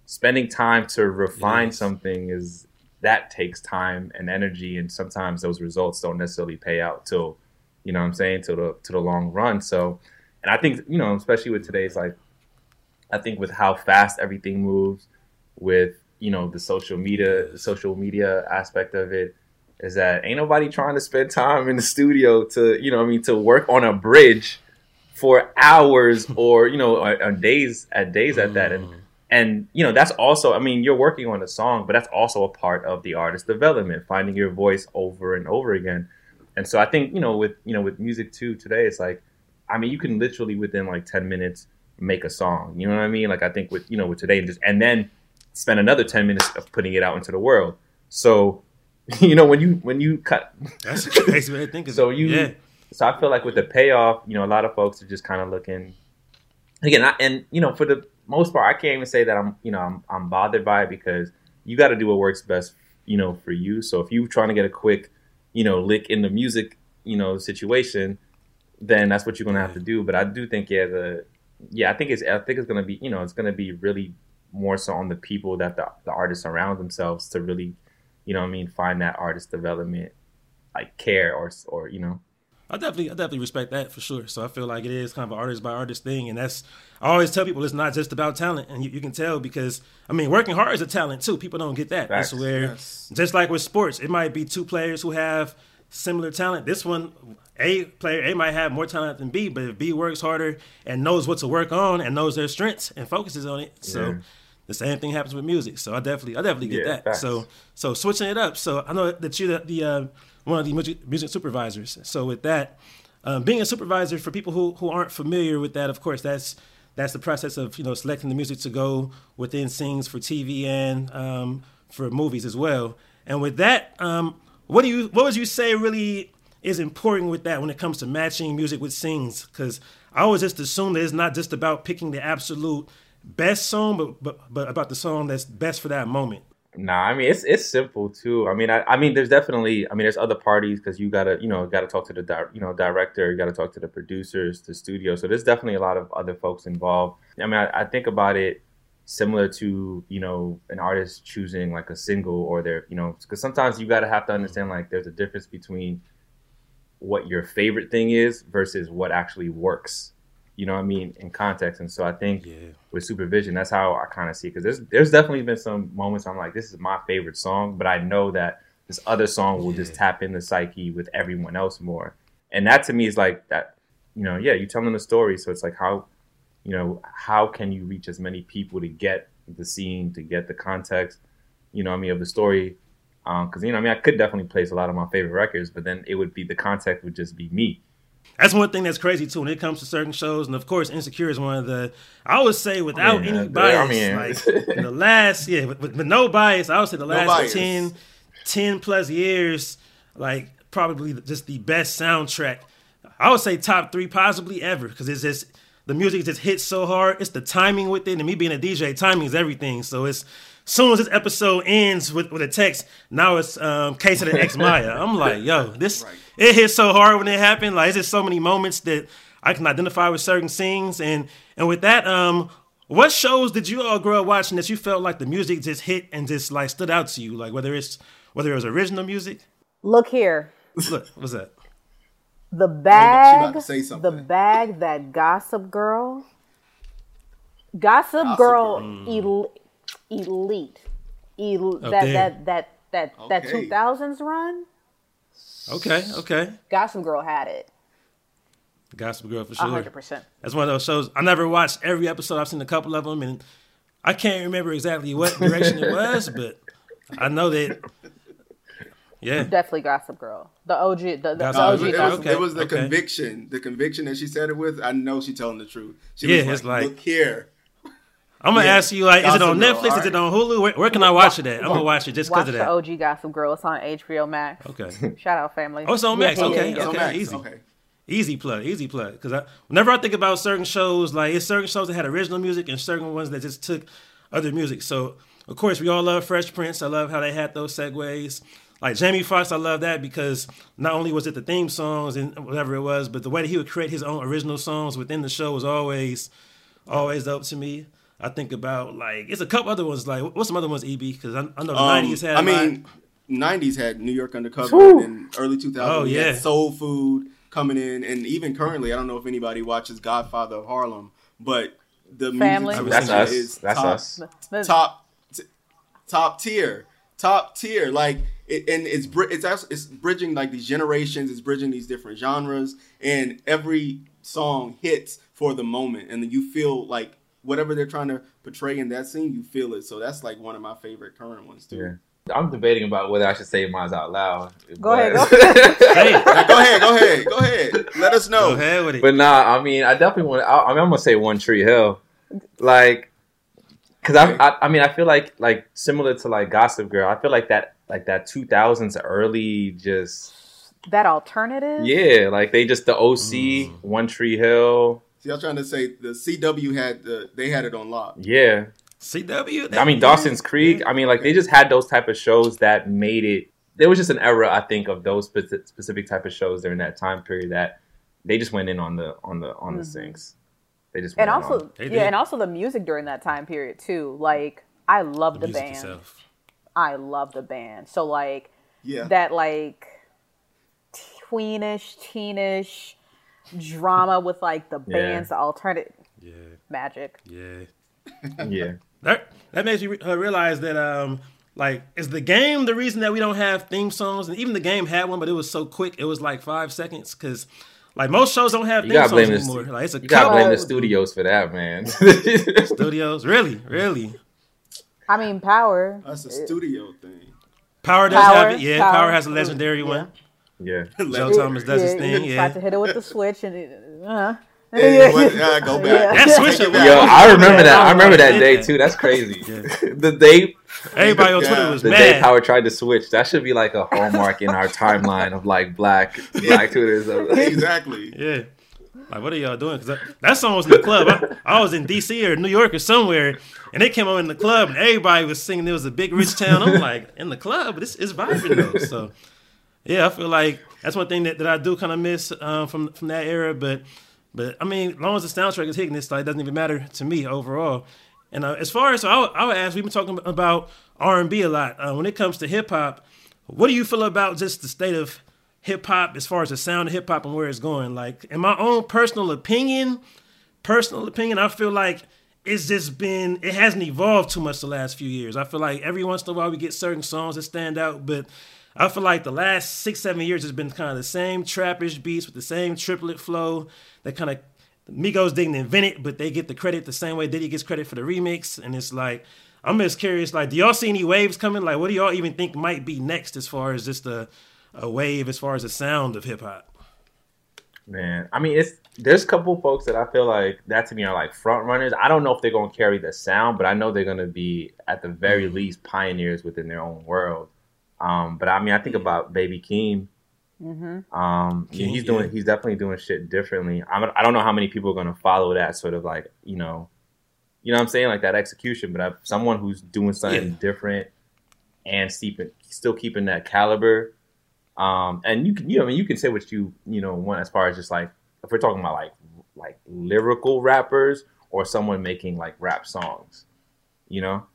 Spending time to refine yes. something is that takes time and energy, and sometimes those results don't necessarily pay out till, you know, what I'm saying, to the to the long run. So, and I think you know, especially with today's like I think with how fast everything moves, with you know the social media, the social media aspect of it, is that ain't nobody trying to spend time in the studio to you know I mean to work on a bridge for hours or you know on days at days at that and mm. and you know that's also I mean you're working on a song but that's also a part of the artist development finding your voice over and over again and so I think you know with you know with music too today it's like I mean you can literally within like 10 minutes make a song. You know what I mean? Like I think with you know with today and just and then spend another ten minutes of putting it out into the world. So you know when you when you cut that's a crazy way to think of so you yeah. so I feel like with the payoff, you know, a lot of folks are just kind of looking again. I, and you know, for the most part, I can't even say that I'm you know I'm I'm bothered by it because you got to do what works best, you know, for you. So if you're trying to get a quick, you know, lick in the music, you know, situation, then that's what you're gonna have to do. But I do think yeah, the yeah, I think it's I think it's gonna be you know it's gonna be really more so on the people that the, the artists surround themselves to really, you know, what I mean, find that artist development, like care or or you know. I definitely, I definitely respect that for sure. So I feel like it is kind of an artist by artist thing, and that's I always tell people it's not just about talent, and you, you can tell because I mean working hard is a talent too. People don't get that. Facts. That's where yes. just like with sports, it might be two players who have similar talent. This one, A player A might have more talent than B, but if B works harder and knows what to work on and knows their strengths and focuses on it, so yeah. The same thing happens with music. So I definitely, I definitely get yeah, that. Facts. So, so switching it up. So I know that you're the, the uh, one of the music, music supervisors. So with that, um, being a supervisor for people who who aren't familiar with that, of course, that's that's the process of you know selecting the music to go within scenes for TV and um, for movies as well. And with that, um, what do you what would you say really is important with that when it comes to matching music with scenes? Because I always just assume that it's not just about picking the absolute best song, but but but about the song that's best for that moment. Nah, I mean it's it's simple too. I mean, I, I mean, there's definitely, I mean, there's other parties because you gotta, you know, gotta talk to the di- you know director, you gotta talk to the producers, the studio. So there's definitely a lot of other folks involved. I mean, I, I think about it similar to you know an artist choosing like a single or their you know because sometimes you got to have to understand like there's a difference between what your favorite thing is versus what actually works you know what i mean in context and so i think yeah. with supervision that's how i kind of see because there's there's definitely been some moments i'm like this is my favorite song but i know that this other song will yeah. just tap in the psyche with everyone else more and that to me is like that you know yeah you tell them the story so it's like how you know, how can you reach as many people to get the scene, to get the context, you know, I mean, of the story. Because, um, you know, I mean, I could definitely place a lot of my favorite records, but then it would be the context would just be me. That's one thing that's crazy too when it comes to certain shows, and of course, Insecure is one of the. I would say without any bias, I mean, like the last, yeah, with, with, no bias, I would say the last no 10, 10 plus years, like probably just the best soundtrack. I would say top three, possibly ever, because it's just the music just hits so hard. It's the timing with it, and me being a DJ, timing is everything. So it's as soon as this episode ends with, with a text, now it's um, case of the ex Mya. I'm like, yo, this right. It hit so hard when it happened. Like, it's just so many moments that I can identify with certain scenes, and and with that, um, what shows did you all grow up watching that you felt like the music just hit and just like stood out to you? Like whether it's whether it was original music. Look here. Look, what's that? The bag, the bag that Gossip Girl, Gossip, Gossip Girl, Girl. elite, elite, oh, that, that that that okay. that two thousands run. Okay, okay. Gossip Girl had it. Gossip Girl for sure. 100%. That's one of those shows. I never watched every episode. I've seen a couple of them, and I can't remember exactly what direction it was, but I know that Yeah. Definitely Gossip Girl. The OG. The, the, the Gossip No, OG it, was, it, was, okay, it was the okay. conviction, the conviction that she said it with. I know she's telling the truth. She Yeah, was it's like- look here. I'm gonna Yeah. ask you, like, is it on Girl, Netflix? Is it on Hulu? Where, where can I watch it at? I'm gonna watch it just because of that. the. OG Gossip Girl. It's on HBO Max. Okay. Shout out family. Oh, it's on Max. Yeah, yeah, Okay, yeah. It's on okay, Max. easy. Okay. Easy plug, easy plug. Because I, whenever I think about certain shows, like it's certain shows that had original music and certain ones that just took other music. So of course we all love Fresh Prince. I love how they had those segues. Like Jamie Foxx, I love that because not only was it the theme songs and whatever it was, but the way that he would create his own original songs within the show was always, always dope to me. I think about like it's a couple other ones. Like what's some other ones? EB because I, I know the Um, '90s had. I a lot. mean, '90s had New York Undercover, and early 2000s Oh, we had yeah. Soul Food coming in, and even currently, I don't know if anybody watches Godfather of Harlem, but the Family. music That's us. is That's top, us. Top t- top tier top tier like it, and it's it's it's bridging like these generations it's bridging these different genres and every song hits for the moment and then you feel like whatever they're trying to portray in that scene you feel it so that's like one of my favorite current ones too Yeah. I'm debating about whether I should say mine out loud. Go ahead, but- go Hey, go ahead go ahead go ahead let us know go ahead with it. But nah, I mean, I definitely want. I, I mean, I'm gonna say One Tree Hill, like, because I, I, I mean, I feel like like similar to like Gossip Girl. I feel like that like that 2000s early just that alternative. yeah, like they just the OC Mm. One Tree Hill. See i'm trying to say the cw had the they had it on lock Yeah, CW. I mean Dawson's Creek. I mean, like they just had those type of shows that made it. There was just an era, I think, of those specific type of shows during that time period that they just went in on the on the on the mm-hmm. syncs. They just went and also on. Yeah, and also the music during that time period too. Like I love the music band. itself. I love the band. So like yeah that like tweenish, teenish drama with like the Yeah. bands, the alternative Yeah, magic. yeah. yeah. That that makes me re- uh, realize that um like is the game the reason that we don't have theme songs and even the game had one but it was so quick it was like five seconds because like most shows don't have You theme gotta songs blame the anymore like it's a You gotta blame the studios for that, man. studios really really I mean, Power. that's a studio thing Power does Power, have it yeah Power, Power. has a legendary Yeah. one yeah, Joe Thomas does his thing you yeah Tried to hit it with the switch and it, uh, Hey, what- uh, go back Yeah. That switch Take it up- back. yo, I remember that. I remember that day too. That's crazy. Yeah. the day, everybody on Twitter Yeah. was the day mad Power tried to switch. That should be like a hallmark in our timeline of like black black Twitters. exactly yeah like what are y'all doing because that, that song was in the club I, I was in DC or New York or somewhere and they came on in the club and everybody was singing it was a big rich town I'm like in the club but it's, it's vibing though so Yeah, I feel like that's one thing that, that I do kind of miss um, from from that era. But but I mean, as long as the soundtrack is hitting this, like, it doesn't even matter to me overall. And uh, as far as so I, would- I would ask, we've been talking about R and B a lot. Uh, when it comes to hip hop, what do you feel about just the state of hip hop as far as the sound of hip hop and where it's going? Like, in my own personal opinion, personal opinion, I feel like it's just been it hasn't evolved too much the last few years. I feel like every once in a while we get certain songs that stand out, but I feel like the last six, seven years has been kind of the same trappish beats with the same triplet flow. That kind of Migos didn't invent it, but they get the credit the same way Diddy gets credit for the remix. And it's like I'm just curious, like, do y'all see any waves coming? Like, what do y'all even think might be next as far as just a a wave as far as the sound of hip hop? Man, I mean, it's there's a couple folks that I feel like that to me are like front runners. I don't know if they're gonna carry the sound, but I know they're gonna be at the very mm-hmm. least pioneers within their own world. Um, but I mean, I think about Baby Keem. Um, Keem, he's doing yeah. he's definitely doing shit differently. I'm, I don't know how many people are gonna follow that sort of like you know, you know what I'm saying like that execution. But I, someone who's doing something Yeah. different and keeping still keeping that caliber. Um, and you can, you know, I mean, you can say what you, you know, want as far as just like if we're talking about like like lyrical rappers or someone making like rap songs, you know.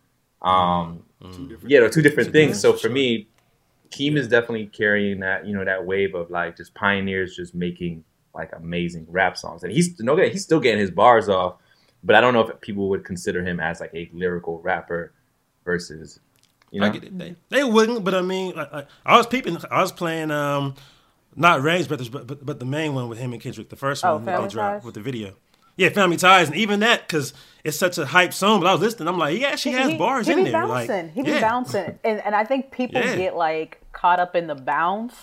Um, Two different yeah, they're two different things. different, So for for sure. me, Keem is definitely carrying that, you know, that wave of like just pioneers just making like amazing rap songs, and he's no, he's still getting his bars off, but I don't know if people would consider him as like a lyrical rapper versus, you know, I get it. They, they wouldn't, but I mean, like, like, I was peeping. I was playing, um, not Range Brothers, but, but but the main one with him and Kendrick, the first Oh, one that they dropped with the video. Yeah, Family Ties, and even that because it's such a hype song. But I was listening, I'm like, yeah, she has he, bars he in be there. Bouncing. Like, he be yeah. bouncing, and and I think people Yeah. get like caught up in the bounce,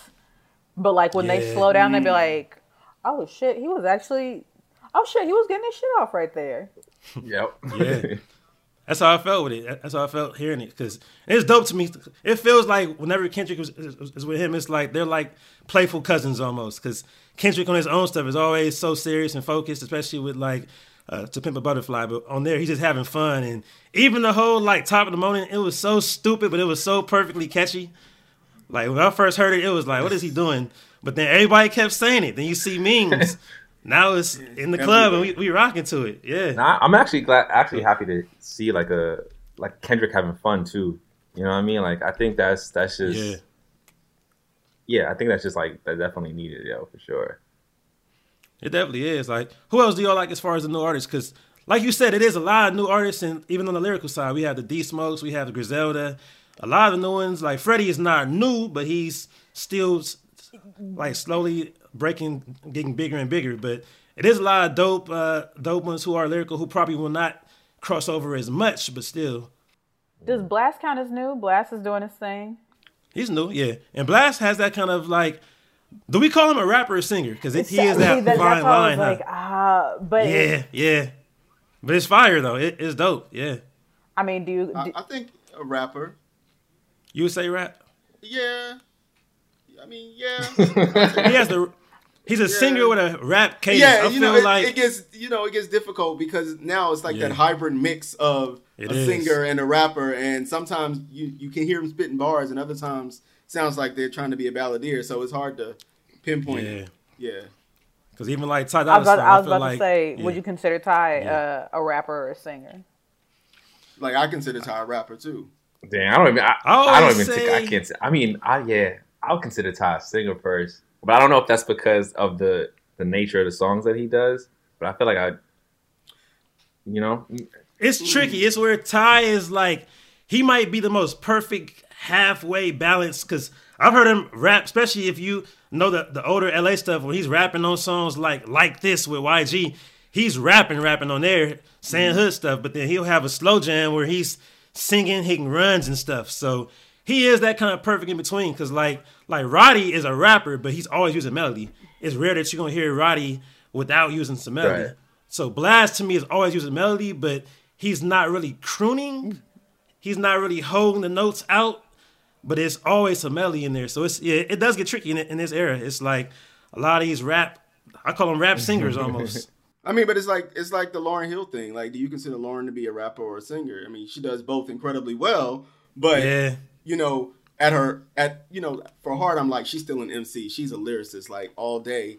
but like when they slow down, they be mm. like, "Oh shit, he was actually, oh shit, he was getting his shit off right there." Yep. Yeah. That's how I felt with it. That's how I felt hearing it because it's dope to me. It feels like whenever Kendrick is, is, is with him, it's like they're like playful cousins almost. Because Kendrick on his own stuff is always so serious and focused, especially with like uh, To Pimp a Butterfly. But on there, he's just having fun. And even the whole like Top of the Morning, it was so stupid, but it was so perfectly catchy. Like when I first heard it, it was like, what is he doing? But then everybody kept saying it. Then you see memes. now it's in the club and we, we rocking to it. Yeah. Nah, I'm actually glad, actually happy to see like a like Kendrick having fun too. You know what I mean? Like I think that's that's just Yeah. Yeah, I think that's just like that definitely needed, yo, for sure. It definitely is. Like, who else do y'all like as far as the new artists? Because, like you said, it is a lot of new artists, and even on the lyrical side, we have the D Smokes, we have the Griselda, a lot of the new ones. Like Freddie is not new, but he's still like slowly breaking, getting bigger and bigger. But it is a lot of dope, uh, dope ones who are lyrical who probably will not cross over as much, but still, Does Blxst count as new? Blxst is doing his thing. He's new. Yeah, and Blxst has that kind of like. Do we call him a rapper or singer? Because he is See, that that- fine that's why I was line. huh? like, ah, but Yeah, yeah. But it's fire though. It, it's dope. Yeah. I mean, do you? I, Do, I think a rapper. You would say rap? Yeah. I mean, yeah. He has the. He's a singer with a rap cadence. yeah, I you feel know, it, like it gets you know it gets difficult because now it's like Yeah. that hybrid mix of It a is. singer and a rapper, and sometimes you you can hear them spitting bars, and other times sounds like they're trying to be a balladeer. So it's hard to pinpoint. Yeah. it. Yeah. because even like Ty I was about, Sign, I was feel about like, to say, yeah. would you consider Ty Yeah. uh, a rapper or a singer? Like I consider Ty a rapper too. Damn, I don't even I, I I, don't always even think I can't say, I mean, I yeah, I'll consider Ty a singer first. But I don't know if that's because of the the nature of the songs that he does. But I feel like I you know, It's tricky. It's where Ty is like he might be the most perfect halfway balance because I've heard him rap, especially if you know the the older LA stuff when he's rapping on songs like like this with YG. He's rapping, rapping on there, saying mm-hmm. hood stuff, but then he'll have a slow jam where he's singing, hitting runs and stuff. So he is that kind of perfect in between because like like Roddy is a rapper, but he's always using melody. It's rare that you're gonna hear Roddy without using some melody. Right. So Blxst to me is always using melody, but he's not really crooning. He's not really holding the notes out, but it's always some melody in there. So it's yeah, it does get tricky in, in this era. It's like a lot of these rap, I call them rap singers almost. I mean, but it's like it's like the Lauryn Hill thing. Like, do you consider Lauren to be a rapper or a singer? I mean, she does both incredibly well, but yeah, you know, at her at you know, for heart, I'm like, she's still an MC. She's a lyricist, like all day.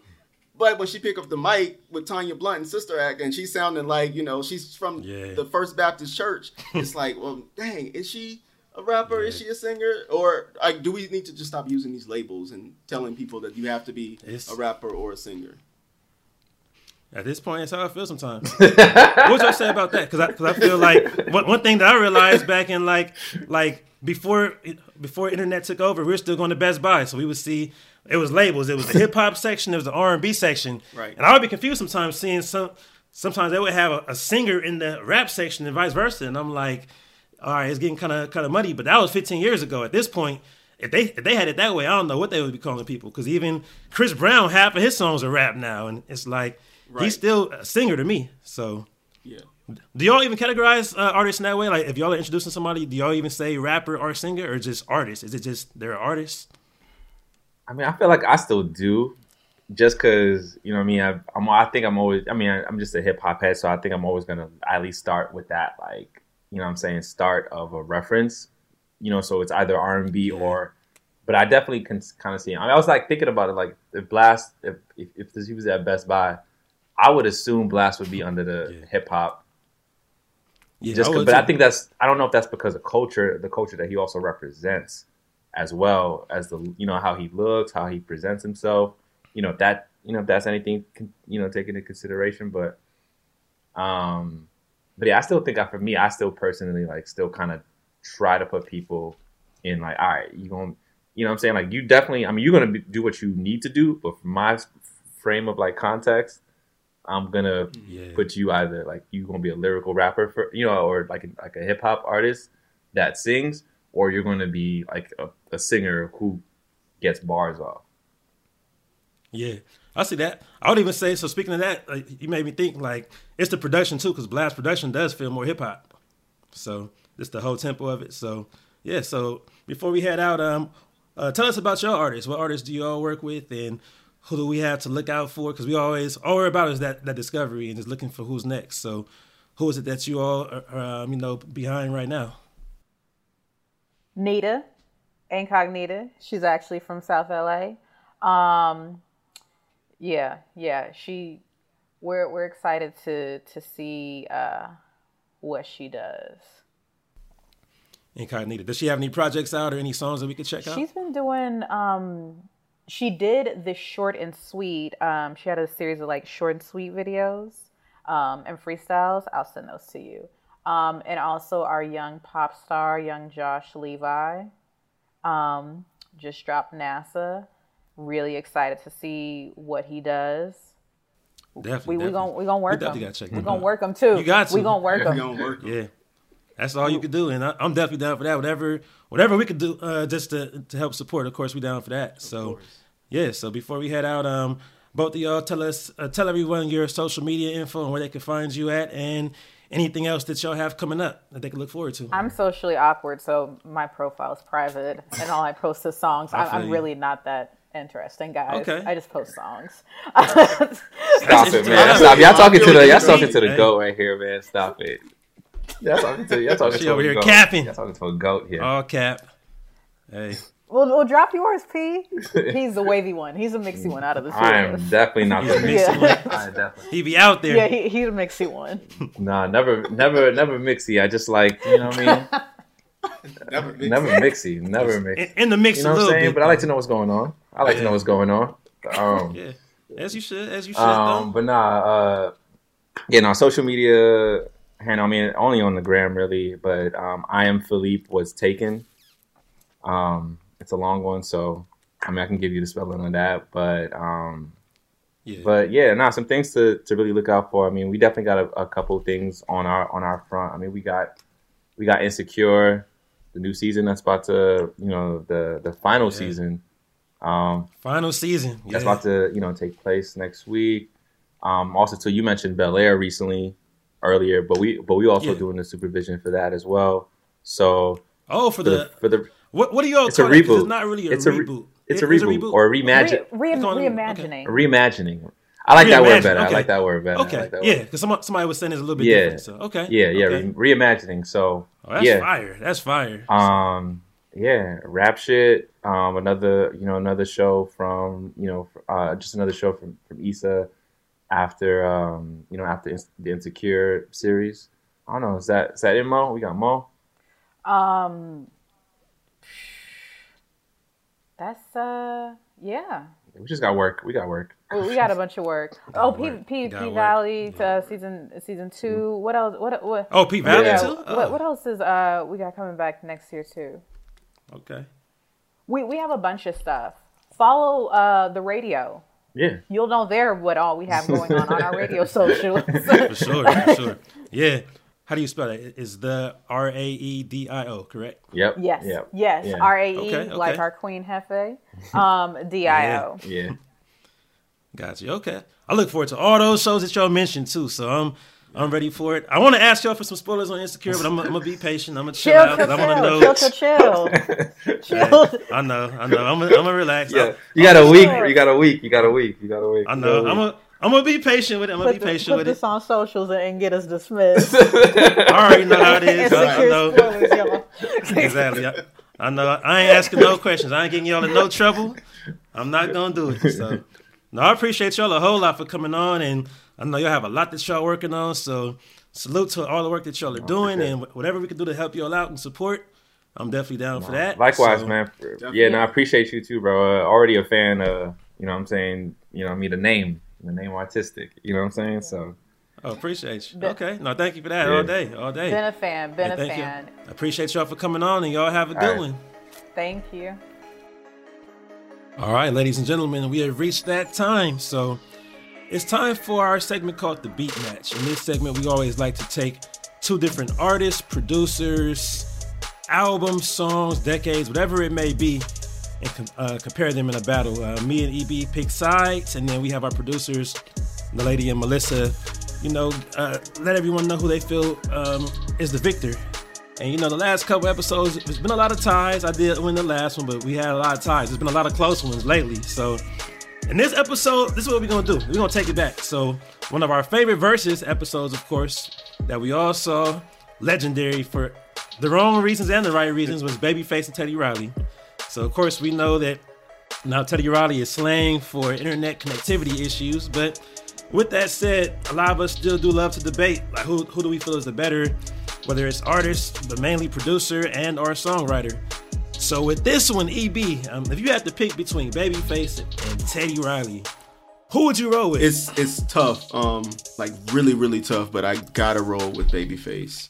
But when she pick up the mic with Tanya Blount and Sister Act, and she's sounding like you know she's from Yeah. the First Baptist Church, it's like, well, dang, is she a rapper? Is she a singer? Or like, do we need to just stop using these labels and telling people that you have to be It's- a rapper or a singer? At this point, that's how I feel sometimes. what would y'all say about that? Because I, cause I feel like one, one thing that I realized back in like like before before internet took over, we were still going to Best Buy, so we would see it was labels. It was the hip hop section, it was the R and B section, Right. And I would be confused sometimes seeing some. Sometimes they would have a, a singer in the rap section and vice versa, and I'm like, all right, it's getting kind of kind of muddy. But that was 15 years ago. At this point, if they if they had it that way, I don't know what they would be calling people. Because even Chris Brown, half of his songs are rap now, and it's like Right. he's still a singer to me. So, Yeah. do y'all even categorize uh, artists in that way? Like, if y'all are introducing somebody, do y'all even say rapper or singer, or just artist? Is it just they're artists? I mean, I feel like I still do, just because you know, what I mean, I, I'm, I think I'm always, I mean, I, I'm just a hip hop head, so I think I'm always gonna at least start with that, like, you know, what I'm saying, start of a reference, you know, so it's either R and B or, but I definitely can kind of see. I, mean, I was like thinking about it, like if Blxst, if if, if this, he was at Best Buy, I would assume Blxst would be under the Yeah. hip hop. Yeah, Just, would but I think that's I don't know if that's because of culture, the culture that he also represents, as well as the you know how he looks, how he presents himself. You know if that you know if that's anything you know taken into consideration, but um, but yeah, I still think I, for me, I still personally like still kind of try to put people in like, all right, you going you know what I'm saying like you definitely I mean you're gonna be, do what you need to do, but from my frame of like context, I'm gonna Yeah. put you either like you gonna be a lyrical rapper for you know, or like a, like a hip hop artist that sings, or you're gonna be like a, a singer who gets bars off. Yeah, I see that. I would even say so. Speaking of that, like, you made me think like it's the production too, because Blxst production does feel more hip hop. So just the whole tempo of it. So yeah. So before we head out, um, uh, tell us about your artists. What artists do you all work with, and who do we have to look out for? Because we always all we're about is that that discovery and just looking for who's next. So who is it that you all are, um, you know, behind right now? Nita, Incognita. She's actually from South LA. Um, yeah, yeah. She, we're we're excited to to see uh, what she does. Incognita. Does she have any projects out or any songs that we could check out? She's been doing. Um, she did the short and sweet. Um, she had a series of like short and sweet videos um, and freestyles. I'll send those to you. Um, and also our young pop star, young Josh Levi, um, just dropped NASA. Really excited to see what he does. definitely. We we definitely. gonna we gonna work definitely him. gotta check We him gonna out. work him too. You got to. We gonna work them. We him. gonna work. them. Yeah, that's all you could do, and I, I'm definitely down for that. Whatever, whatever we could do, uh, just to to help support. Of course, we down for that. So, yeah. So before we head out, um, both of y'all tell us, uh, tell everyone your social media info and where they can find you at, and anything else that y'all have coming up that they can look forward to. I'm socially awkward, so my profile is private, and all I post is songs. I I'm, I'm you. really not that interesting, guys. Okay. I just post songs. Stop it, man. Stop. Y'all talking to the y'all talking to the goat right here, man. Stop it. Y'all talking to y'all talking She to over here goat. capping. Y'all talking to a goat here. All cap. Hey, We'll, we'll drop yours, P. He's the wavy one. He's a mixy one out of the two I am definitely not the mixy mixy one. I definitely. he be out there. Yeah, he, he's a mixy one. Nah, never, never, never mixy. I just like you know what I mean. Never mix. Never mixy. Never in, mixy. in the mix You know what I'm saying? bit. But I like to know what's going on. I like to know what's going on. Um, Yeah, as you should, as you should. um, though. but nah, uh, yeah, no, social media handle. I mean, only on the gram really. But um, I am Philippe was taken. Um, it's a long one, so I mean, I can give you the spelling of that. But um, yeah. but yeah, nah, some things to, to really look out for. I mean, we definitely got a, a couple things on our on our front. I mean, we got we got Insecure, the new season that's about to you know the the final Yeah. season. Um, Final season. Yeah. that's about to you know take place next week. Um, also, too, you mentioned Bel Air recently earlier, but we but we also Yeah. doing the supervision for that as well. So oh, for for the the, for the what? What do y'all it's a call it? 'Cause reboot. It's not really a It's a re- reboot. it's It- a reboot, or a reimagine Re, re, It's on- reimagining. reimagining. I like that word Reimagine, better. I like that word better. Okay, like that yeah, because somebody, somebody was saying it's a little bit Yeah. different. So okay, Yeah, yeah, okay. re- reimagining. So Oh, that's yeah, fire. That's fire. Um, yeah, rap shit. Um, another, you know, another show from, you know, uh, just another show from from Issa after, um, you know, after the Insecure series. I don't know. Is that is that it, Mo? We got Mo. Um, that's uh, yeah. We just got work. We got work. We we got a bunch of work. Oh, P work. P Gotta P work. Valley uh, season season two. What else? What what? oh, P Valley yeah, too. What, Oh, what else is uh we got coming back next year too? okay. We we have a bunch of stuff. Follow uh the Raedio. Yeah. You'll know there what all we have going on on our Raedio socials. For sure. For sure. Yeah. How do you spell it? Is the R A E D I O correct? Yep. yes, Yep. yes. Yeah. R A E Okay, okay. like our Queen Hefe. Um, D I O. Yeah. Gotcha. Okay. I look forward to all those shows that y'all mentioned too. So I'm I'm ready for it. I want to ask y'all for some spoilers on Insecure, but I'm, I'm gonna be patient. I'm gonna chill, Chill, out chill, because I want to know. Chill, chill, chill. chill. I know, I know. I'm gonna, I'm gonna relax. Yeah. I, You got a week. You got a week. You got a week. You got a week. I know. got a I'm gonna I'm gonna be patient with it. I'm gonna Put, be the- patient put with this it. on socials and get us dismissed. I already know how it is. I, I know. spoilers, y'all. exactly. I, I know. I ain't asking no questions. I ain't getting y'all in no trouble. I'm not gonna do it. So, no, I appreciate y'all a whole lot for coming on, and I know y'all have a lot that y'all working on. So, salute to all the work that y'all are doing, appreciate and whatever we can do to help y'all out and support. I'm definitely down for that. Likewise, So, man. Definitely. Yeah, no, I appreciate you too, bro. Uh, already a fan. Uh, you know, what I'm saying, you know, I me the name, the name artistic. You know what I'm saying? So Oh, appreciate you. Been- Okay, no, thank you for that Yeah. all day, all day. Been a fan. Been Yeah, a thank fan. you. I appreciate y'all for coming on, and y'all have a good All right. one. Thank you. All right, ladies and gentlemen, we have reached that time. So it's time for our segment called the Beat Match. In this segment, we always like to take two different artists, producers, albums, songs, decades, whatever it may be, and uh, compare them in a battle. Uh, me and EB pick sides, and then we have our producers, the lady and Melissa, you know, uh, let everyone know who they feel um, is the victor. And you know, the last couple episodes, there's been a lot of ties. I did win the last one, but we had a lot of ties. There's been a lot of close ones lately. So, in this episode, this is what we're gonna do. We're gonna take it back. So, one of our favorite Verzuz episodes, of course, that we all saw, legendary for the wrong reasons and the right reasons, was Babyface and Teddy Riley. So, of course, we know that now Teddy Riley is slang for internet connectivity issues, but with that said, a lot of us still do love to debate like who, who do we feel is the better, whether it's artist, but mainly producer and or songwriter. So with this one, EB, um, if you had to pick between Babyface and Teddy Riley, who would you roll with? It's it's tough, um, like really really tough. But I gotta roll with Babyface.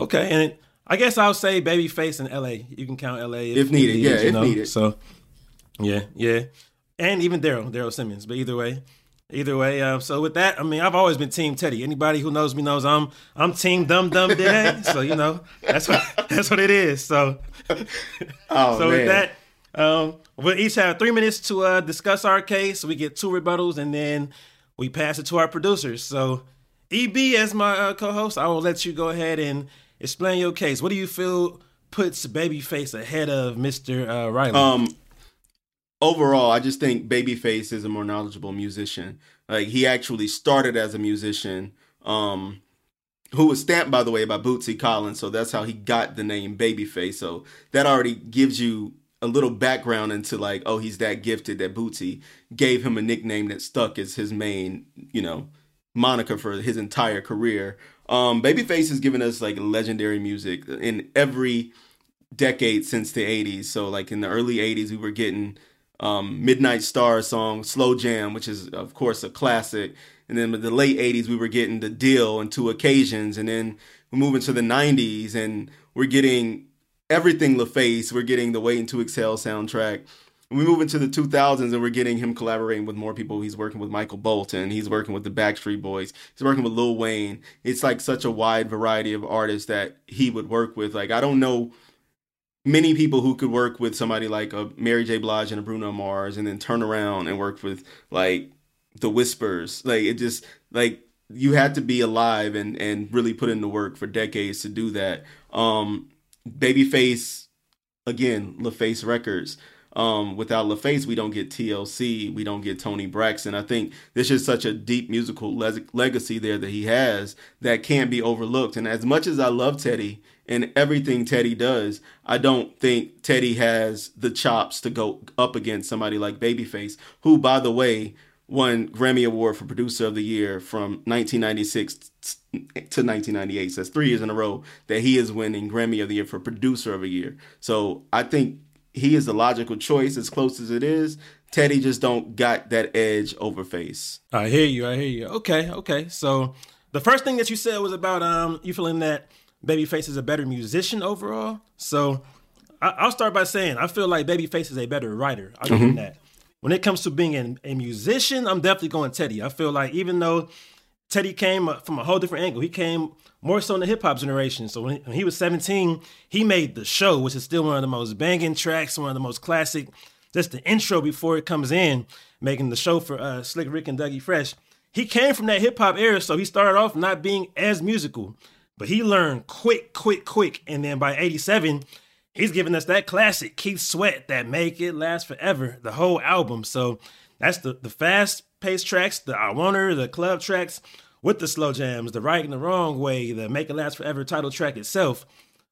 Okay, and I guess I'll say Babyface in L.A. You can count L.A. if, if needed. yeah, if know? needed. So yeah, yeah and even Daryl, Daryl Simmons. But either way, either way. Um, so with that, I mean, I've always been Team Teddy. Anybody who knows me knows I'm I'm Team Dum Dum Dad. so you know that's what that's what it is. So oh, so man. with that, um, we'll each have three minutes to uh, discuss our case. We get two rebuttals, and then we pass it to our producers. So EB, as my uh, co-host, I will let you go ahead and explain your case. What do you feel puts Babyface ahead of Mr. Uh, Riley? Um overall, I just think Babyface is a more knowledgeable musician. Like he actually started as a musician, um, who was stamped by the way by Bootsy Collins, so that's how he got the name Babyface. So that already gives you a little background into like, oh, he's that gifted that Bootsy gave him a nickname that stuck as his main, you know, moniker for his entire career. Um, Babyface has given us like legendary music in every decade since the 80s. So like in the early 80s, we were getting um, Midnight Star song, Slow Jam, which is of course a classic. And then the late '80s, we were getting the Deele and Two Occasions, and then we move into the '90s, and we're getting everything LaFace. We're getting the Waiting to Exhale soundtrack. we move into the 2000s, and we're getting him collaborating with more people. He's working with Michael Bolton. He's working with the Backstreet Boys. He's working with Lil Wayne. It's like such a wide variety of artists that he would work with. Like I don't know many people who could work with somebody like a Mary J. Blige and a Bruno Mars, and then turn around and work with like the Whispers. Like it just like you had to be alive and and really put in the work for decades to do that. Um, Babyface, again, LaFace Records. Um, without LaFace, we don't get TLC, we don't get Toni Braxton. I think this is such a deep musical le- legacy there that he has that can't be overlooked. And as much as I love Teddy and everything Teddy does, I don't think Teddy has the chops to go up against somebody like Babyface, who, by the way, won Grammy Award for Producer of the Year from 1996 to 1998. So that's three years in a row that he is winning Grammy of the Year for Producer of the Year. So I think he is the logical choice as close as it is. Teddy just don't got that edge over Face. I hear you. I hear you. Okay. Okay. So the first thing that you said was about um you feeling that Babyface is a better musician overall. So I, will start by saying I feel like Babyface is a better writer. I'll give mm-hmm. that. When it comes to being a, a musician, I'm definitely going Teddy. I feel like even though Teddy came from a whole different angle, he came more so in the hip hop generation. So when he, when he was 17, he made the show, which is still one of the most banging tracks, one of the most classic. Just the intro before it comes in, making the show for uh, Slick Rick and Dougie Fresh. He came from that hip hop era, so he started off not being as musical. But he learned quick, quick, quick. And then by 87, he's giving us that classic Keith Sweat that make it last forever, the whole album. So that's the, the fast paced tracks, the I Want Her, the club tracks with the slow jams, the right and the wrong way, the Make It Last Forever title track itself,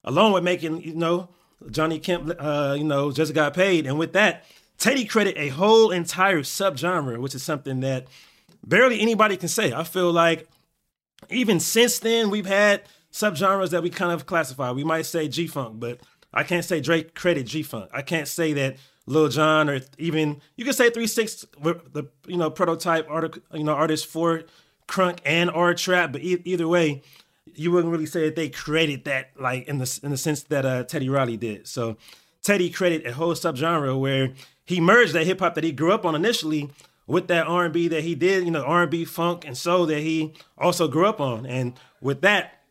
along with making, you know, Johnny Kemp, uh, you know, just got paid. And with that, Teddy credit a whole entire subgenre, which is something that barely anybody can say. I feel like even since then, we've had subgenres that we kind of classify. We might say G Funk, but I can't say Drake credit G Funk. I can't say that Lil Jon or even you can say Three Six, the you know prototype art, you know artist for crunk and R trap. But e- either way, you wouldn't really say that they created that like in the in the sense that uh, Teddy Riley did. So Teddy created a whole subgenre where he merged that hip hop that he grew up on initially with that R&B that he did, you know, R&B funk and soul that he also grew up on. And with that,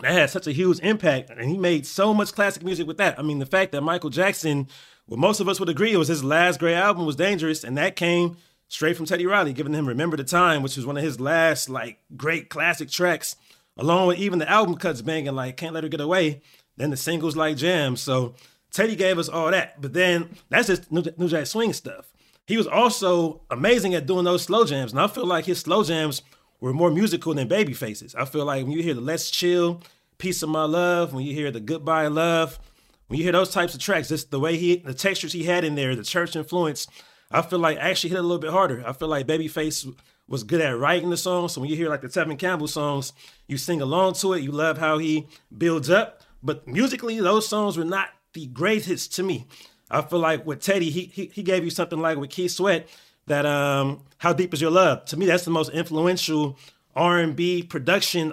that had such a huge impact. And he made so much classic music with that. I mean, the fact that Michael Jackson, what most of us would agree, was his last great album was Dangerous, and that came straight from Teddy Riley, giving him Remember the Time, which was one of his last like great classic tracks, along with even the album cuts banging like Can't Let Her Get Away, then the singles like Jam. So Teddy gave us all that. But then that's just New Jack Swing stuff. He was also amazing at doing those slow jams. And I feel like his slow jams were more musical than Babyface's. I feel like when you hear the Let's Chill, Piece of My Love, when you hear the Goodbye Love, when you hear those types of tracks, just the way he, the textures he had in there, the church influence, I feel like actually hit a little bit harder. I feel like Babyface was good at writing the songs. So when you hear like the Tevin Campbell songs, you sing along to it. You love how he builds up. But musically, those songs were not the greatest to me. I feel like with Teddy, he he, he gave you something like with Keith Sweat that um How Deep Is Your Love? To me, that's the most influential R&B production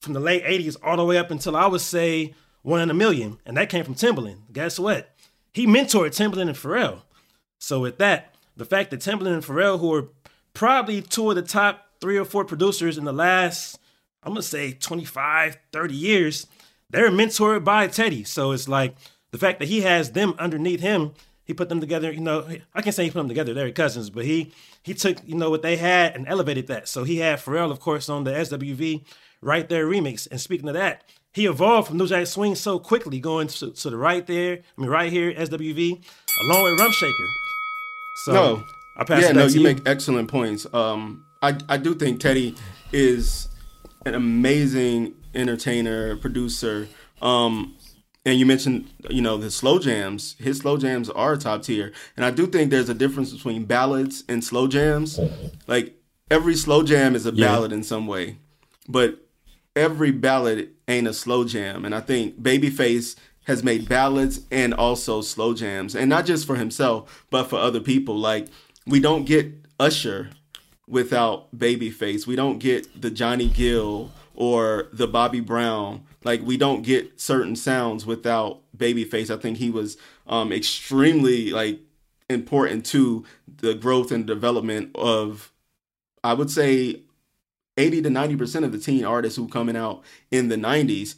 from the late 80s all the way up until I would say One in a Million. And that came from Timbaland. Guess what? He mentored Timbaland and Pharrell. So with that, the fact that Timbaland and Pharrell, who are probably two of the top three or four producers in the last, I'm gonna say 25, 30 years, they're mentored by Teddy. So it's like the fact that he has them underneath him, he put them together. You know, I can't say he put them together; they're cousins, but he he took you know what they had and elevated that. So he had Pharrell, of course, on the SWV Right There remix. And speaking of that, he evolved from New Jack Swing so quickly, going to, to the right there. I mean, right here, SWV, along with Rump Shaker. So no, I pass yeah, no, you, you make excellent points. Um, I I do think Teddy is an amazing entertainer, producer. Um, and you mentioned, you know, the slow jams. His slow jams are top tier, and I do think there's a difference between ballads and slow jams. Like every slow jam is a yeah. ballad in some way, but every ballad ain't a slow jam. And I think Babyface has made ballads and also slow jams, and not just for himself, but for other people. Like we don't get Usher without Babyface. We don't get the Johnny Gill or the Bobby Brown. Like we don't get certain sounds without Babyface. I think he was um, extremely like important to the growth and development of, I would say, 80 to 90% of the teen artists who coming out in the 90s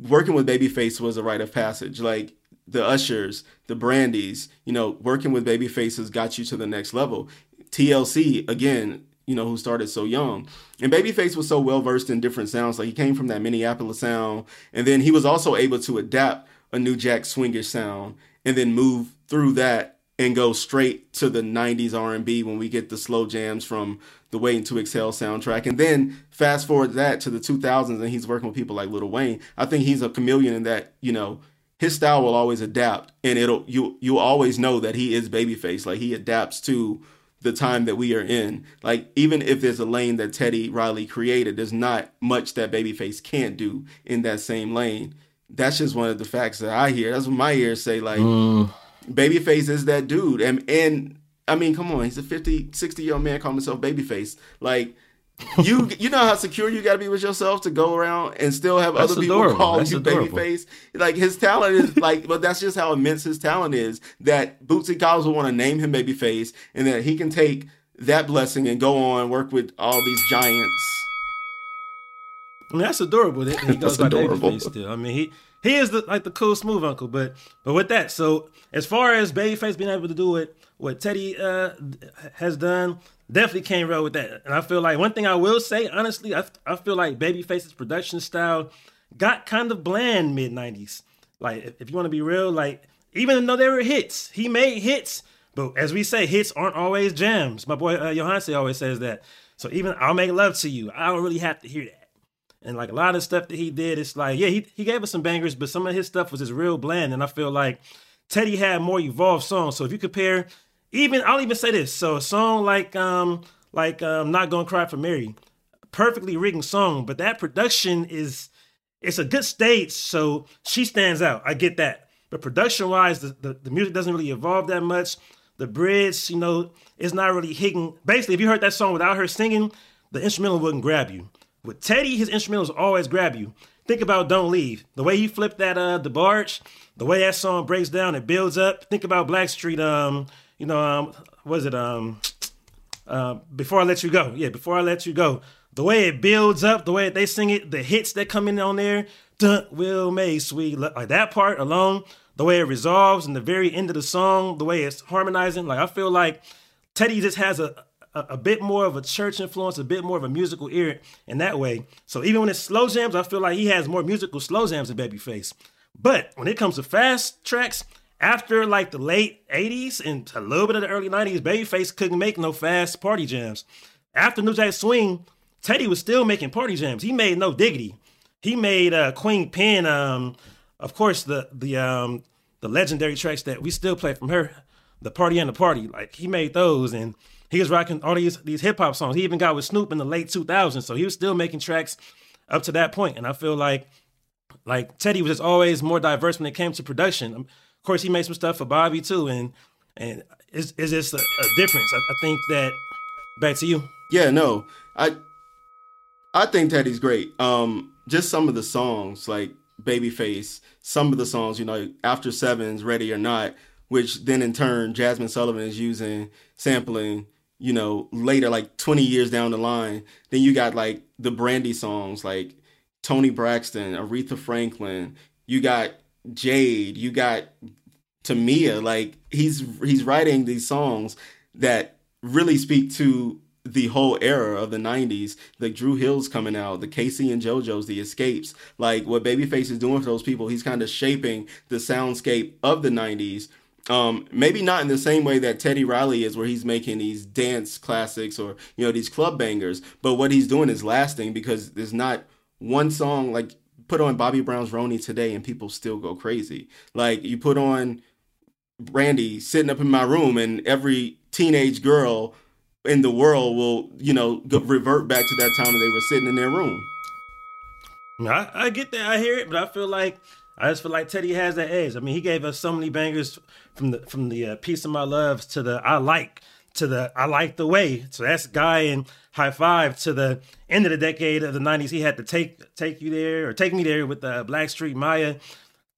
working with Babyface was a rite of passage. Like the Ushers, the Brandys, you know, working with Babyfaces got you to the next level. TLC, again, you know, who started so young. And Babyface was so well versed in different sounds. Like he came from that Minneapolis sound. And then he was also able to adapt a New Jack swingish sound and then move through that and go straight to the 90s R&B when we get the slow jams from the Waiting to Exhale soundtrack. And then fast forward that to the 2000s and he's working with people like Lil Wayne. I think he's a chameleon in that, you know, his style will always adapt and it'll you you always know that he is babyface. Like he adapts to the time that we are in. Like even if there's a lane that Teddy Riley created, there's not much that babyface can't do in that same lane. That's just one of the facts that I hear. That's what my ears say like mm. babyface is that dude. And and I mean, come on, he's a 50, 60 year old man calling himself babyface. Like, you you know how secure you got to be with yourself to go around and still have that's other people adorable. call that's you babyface. Like his talent is like, but that's just how immense his talent is. That Bootsy Collins will want to name him babyface, and that he can take that blessing and go on work with all these giants. I mean, that's adorable. That he goes by babyface still. I mean, he he is the like the cool smooth uncle. But but with that, so as far as babyface being able to do it what Teddy uh, has done, definitely can't roll with that. And I feel like one thing I will say, honestly, I, I feel like Babyface's production style got kind of bland mid 90s. Like, if, if you want to be real, like, even though there were hits, he made hits. But as we say, hits aren't always jams. My boy uh, always says that. So even I'll make love to you. I don't really have to hear that. And like a lot of stuff that he did, it's like, yeah, he, he gave us some bangers, but some of his stuff was just real bland. And I feel like Teddy had more evolved songs. So if you compare even I'll even say this. So a song like um like um Not Gonna Cry for Mary, perfectly written song, but that production is it's a good stage, so she stands out. I get that. But production wise, the, the, the music doesn't really evolve that much. The bridge, you know, is not really hitting. Basically, if you heard that song without her singing, the instrumental wouldn't grab you. With Teddy, his instrumentals always grab you. Think about Don't Leave. The way he flipped that uh DeBarge, the way that song breaks down and builds up. Think about Blackstreet um you know, um, was it um, uh, before I let you go. Yeah, before I let you go. The way it builds up, the way they sing it, the hits that come in on there, dun, will make sweet like that part alone, the way it resolves and the very end of the song, the way it's harmonizing. Like I feel like Teddy just has a, a, a bit more of a church influence, a bit more of a musical ear in that way. So even when it's slow jams, I feel like he has more musical slow jams than Babyface. But when it comes to fast tracks, after like the late 80s and a little bit of the early 90s, Babyface couldn't make no fast party jams. After New Jack Swing, Teddy was still making party jams. He made No Diggity. He made uh, Queen Pen, um, of course, the the um, the legendary tracks that we still play from her, the Party and the Party. Like he made those, and he was rocking all these these hip hop songs. He even got with Snoop in the late 2000s, so he was still making tracks up to that point. And I feel like like Teddy was just always more diverse when it came to production. Of course, he made some stuff for Bobby too, and and it's, it's just a, a difference. I, I think that back to you. Yeah, no, I I think Teddy's great. Um, just some of the songs like Babyface, some of the songs, you know, After Sevens, Ready or Not, which then in turn Jazmine Sullivan is using sampling, you know, later, like 20 years down the line. Then you got like the Brandy songs, like Toni Braxton, Aretha Franklin. You got Jade. You got Tamia. Like he's he's writing these songs that really speak to the whole era of the 90s like Dru Hill's coming out the K-Ci and JoJo's the Xscapes like what babyface is doing for those people he's kind of shaping the soundscape of the 90s um, maybe not in the same way that Teddy Riley is, where he's making these dance classics or you know these club bangers. But what he's doing is lasting because there's not one song like put on Bobby Brown's Roni today and people still go crazy. Like you put on Brandy sitting up in my room and every teenage girl in the world will, you know, revert back to that time they were sitting in their room. I, I get that, I hear it, but I feel like I just feel like Teddy has that edge. I mean, he gave us so many bangers from the from the uh, "Piece of My Loves" to the "I Like" to the "I Like the Way." So that's Guy and Hi-Five to the end of the decade of the '90s. He had to take take you there or take me there with the uh, Blackstreet Mya.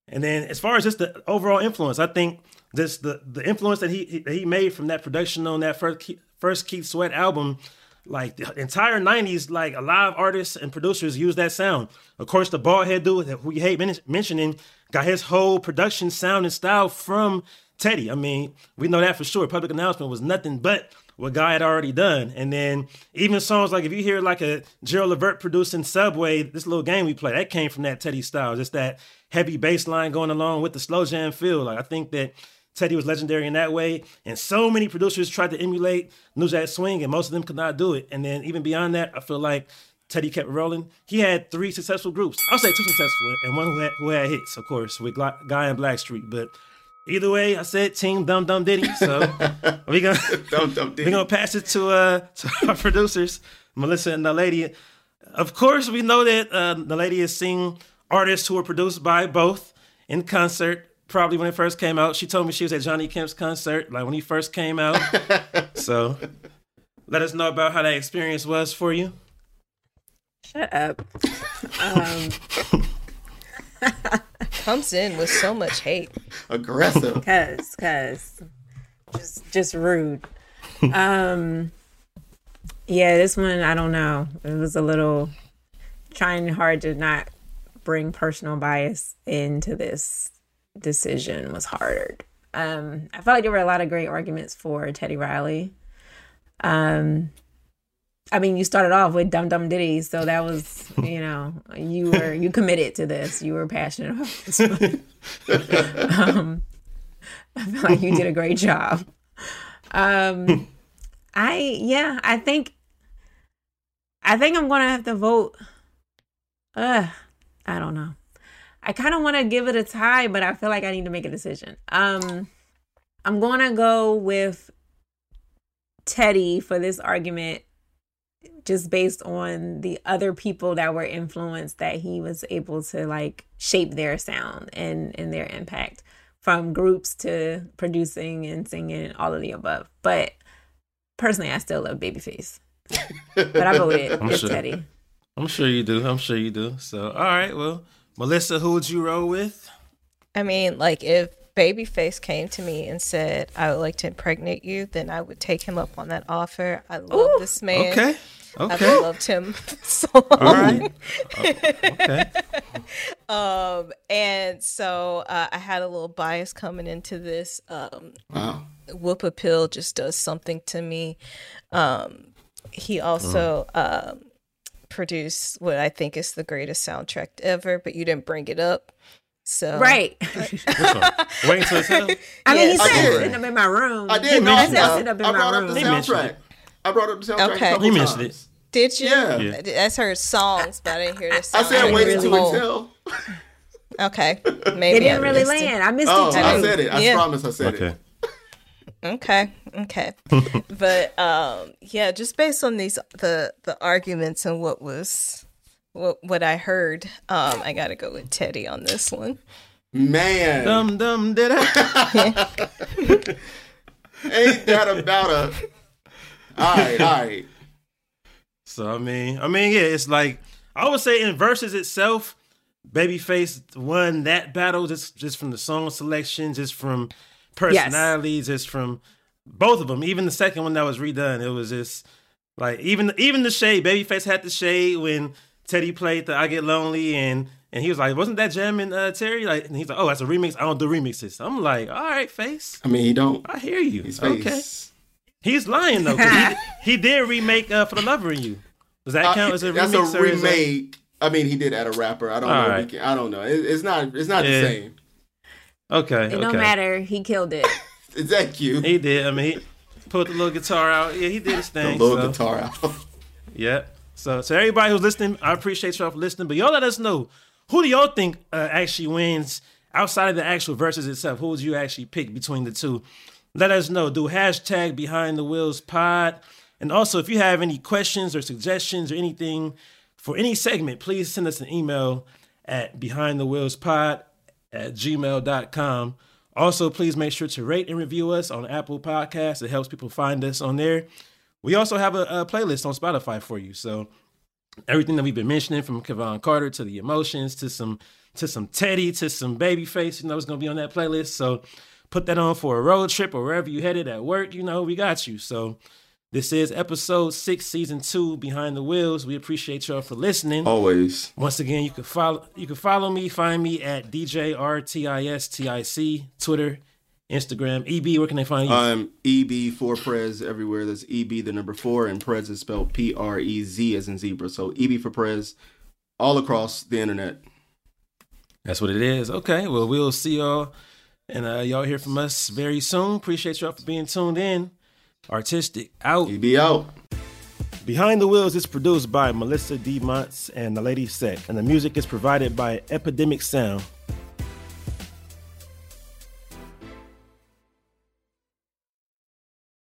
And then as far as just the overall influence, I think this the the influence that he he made from that production on that first first Keith Sweat album, like the entire 90s, like a lot of artists and producers use that sound. Of course, the bald head dude that we hate mentioning got his whole production sound and style from Teddy. I mean, we know that for sure. Public announcement was nothing but what Guy had already done. And then even songs like if you hear like a Gerald Levert producing Subway, this little game we play, that came from that Teddy style. Just that heavy bass line going along with the slow jam feel. Like I think that Teddy was legendary in that way. And so many producers tried to emulate New Jack Swing, and most of them could not do it. And then even beyond that, I feel like Teddy kept rolling. He had three successful groups. I'll say two successful, and one who had, who had hits, of course, with Guy and Blackstreet. But either way, I said Team Dum Dum Diddy. So we're gonna Dum Dum Diddy. We're gonna pass it to uh to our producers, Melissa and the lady. Of course, we know that uh, the lady is seeing artists who were produced by both in concert probably when it first came out. She told me she was at Johnny Kemp's concert, like when he first came out. so let us know about how that experience was for you. Shut up. Um, comes in with so much hate. Aggressive. Cause, cause, just, just rude. Um, yeah, this one I don't know. It was a little trying hard to not bring personal bias into this decision was hard. Um, I felt like there were a lot of great arguments for Teddy Riley. Um, I mean, you started off with Dum Dum Diddy, so that was, you know, you were you committed to this. You were passionate about this. um, I feel like you did a great job. Um, I yeah, I think I think I'm gonna have to vote. Uh, I don't know. I kind of want to give it a tie, but I feel like I need to make a decision. Um, I'm to go with Teddy for this argument just based on the other people that were influenced that he was able to like shape their sound and and their impact from groups to producing and singing and all of the above. But personally, I still love Babyface. but I voted it's sure. Teddy. I'm sure you do. I'm sure you do. So, all right, well, Melissa, who would you roll with? I mean, like if Babyface came to me and said, I would like to impregnate you, then I would take him up on that offer. I love this man. Okay. I've loved him so All long. right. Okay. Um, and so uh, I had a little bias coming into this. Um, Wow. Whip Appeal just does something to me. Um, he also Mm. um, produced what I think is the greatest soundtrack ever, but you didn't bring it up. So Right. Wait until it's out? I mean, he Yes. I said did. sitting up in my room. I did. No, I, it. I, up in I my brought up the soundtrack. I brought up the soundtrack. Okay. A couple He mentioned times. did you? Yeah. Yeah. That's her songs, but I didn't hear the I said wait until whole. until. Okay, It maybe I didn't really missed it. land. I missed Oh, it I said it. I Yeah. promise I said Okay. it. Okay, okay. but um yeah, just based on these the the arguments and what was what what I heard, um I got to go with Teddy on this one. Man, Dum dum did I? ain't that about a? All right, all right. So I mean, I mean, yeah, it's like I would say in verses itself, Babyface won that battle just just from the song selection, just from personalities, just from both of them. Even the second one that was redone, it was just like even even the shade. Babyface had the shade when Teddy played the "I Get Lonely" and. And he was like, "Wasn't that jamming, uh, Terry?" Like, and he's like, "Oh, that's a remix. I don't do remixes." I'm like, "All right, face. I mean, he don't. I hear you. His Okay, face. he's lying though. he, he did remake uh, "For the Lover in You." Does that count Uh, as a that's remix? a or that- remake. I mean, he did add a rapper. I don't All know. right. Can, I don't know. It, it's not. It's not Yeah. the same. Okay, It okay. don't matter. He killed it. that cute? He did. I mean, he pulled the little guitar out. Yeah, he did his thing. The thing. little so, guitar out. Yeah. So, so everybody who's listening, I appreciate y'all for listening. But y'all let us know who do y'all think uh, actually wins outside of the actual verses itself. Who would you actually pick between the two? Let us know. Do hashtag Behind the Wheels Pod. And also, if you have any questions or suggestions or anything for any segment, please send us an email at Behind the Wheels Pod at gmail.com. Also, please make sure to rate and review us on Apple Podcasts. It helps people find us on there. We also have a, a playlist on Spotify for you. So everything that we've been mentioning, from Kevon Carter to the emotions to some to some Teddy to some Babyface, you know, it's gonna be on that playlist. So put that on for a road trip or wherever you headed at work. You know, we got you. So this is episode six, season two, Behind the Wheels. We appreciate y'all for listening. Always. Once again, you can follow you can follow me, find me at DJRTISTIC, Twitter, Instagram. EB, where can they find you? I'm EB for Prez everywhere. That's EB the number four, and Prez is spelled P R E Z as in zebra. So EB for Prez, all across the internet. That's what it is. Okay, well, we'll see y'all, and uh, y'all hear from us very soon. Appreciate y'all for being tuned in. Artistic out. EB out. Behind the Wheels is produced by Melissa D. Montz and the Lady Sec, and the music is provided by Epidemic Sound.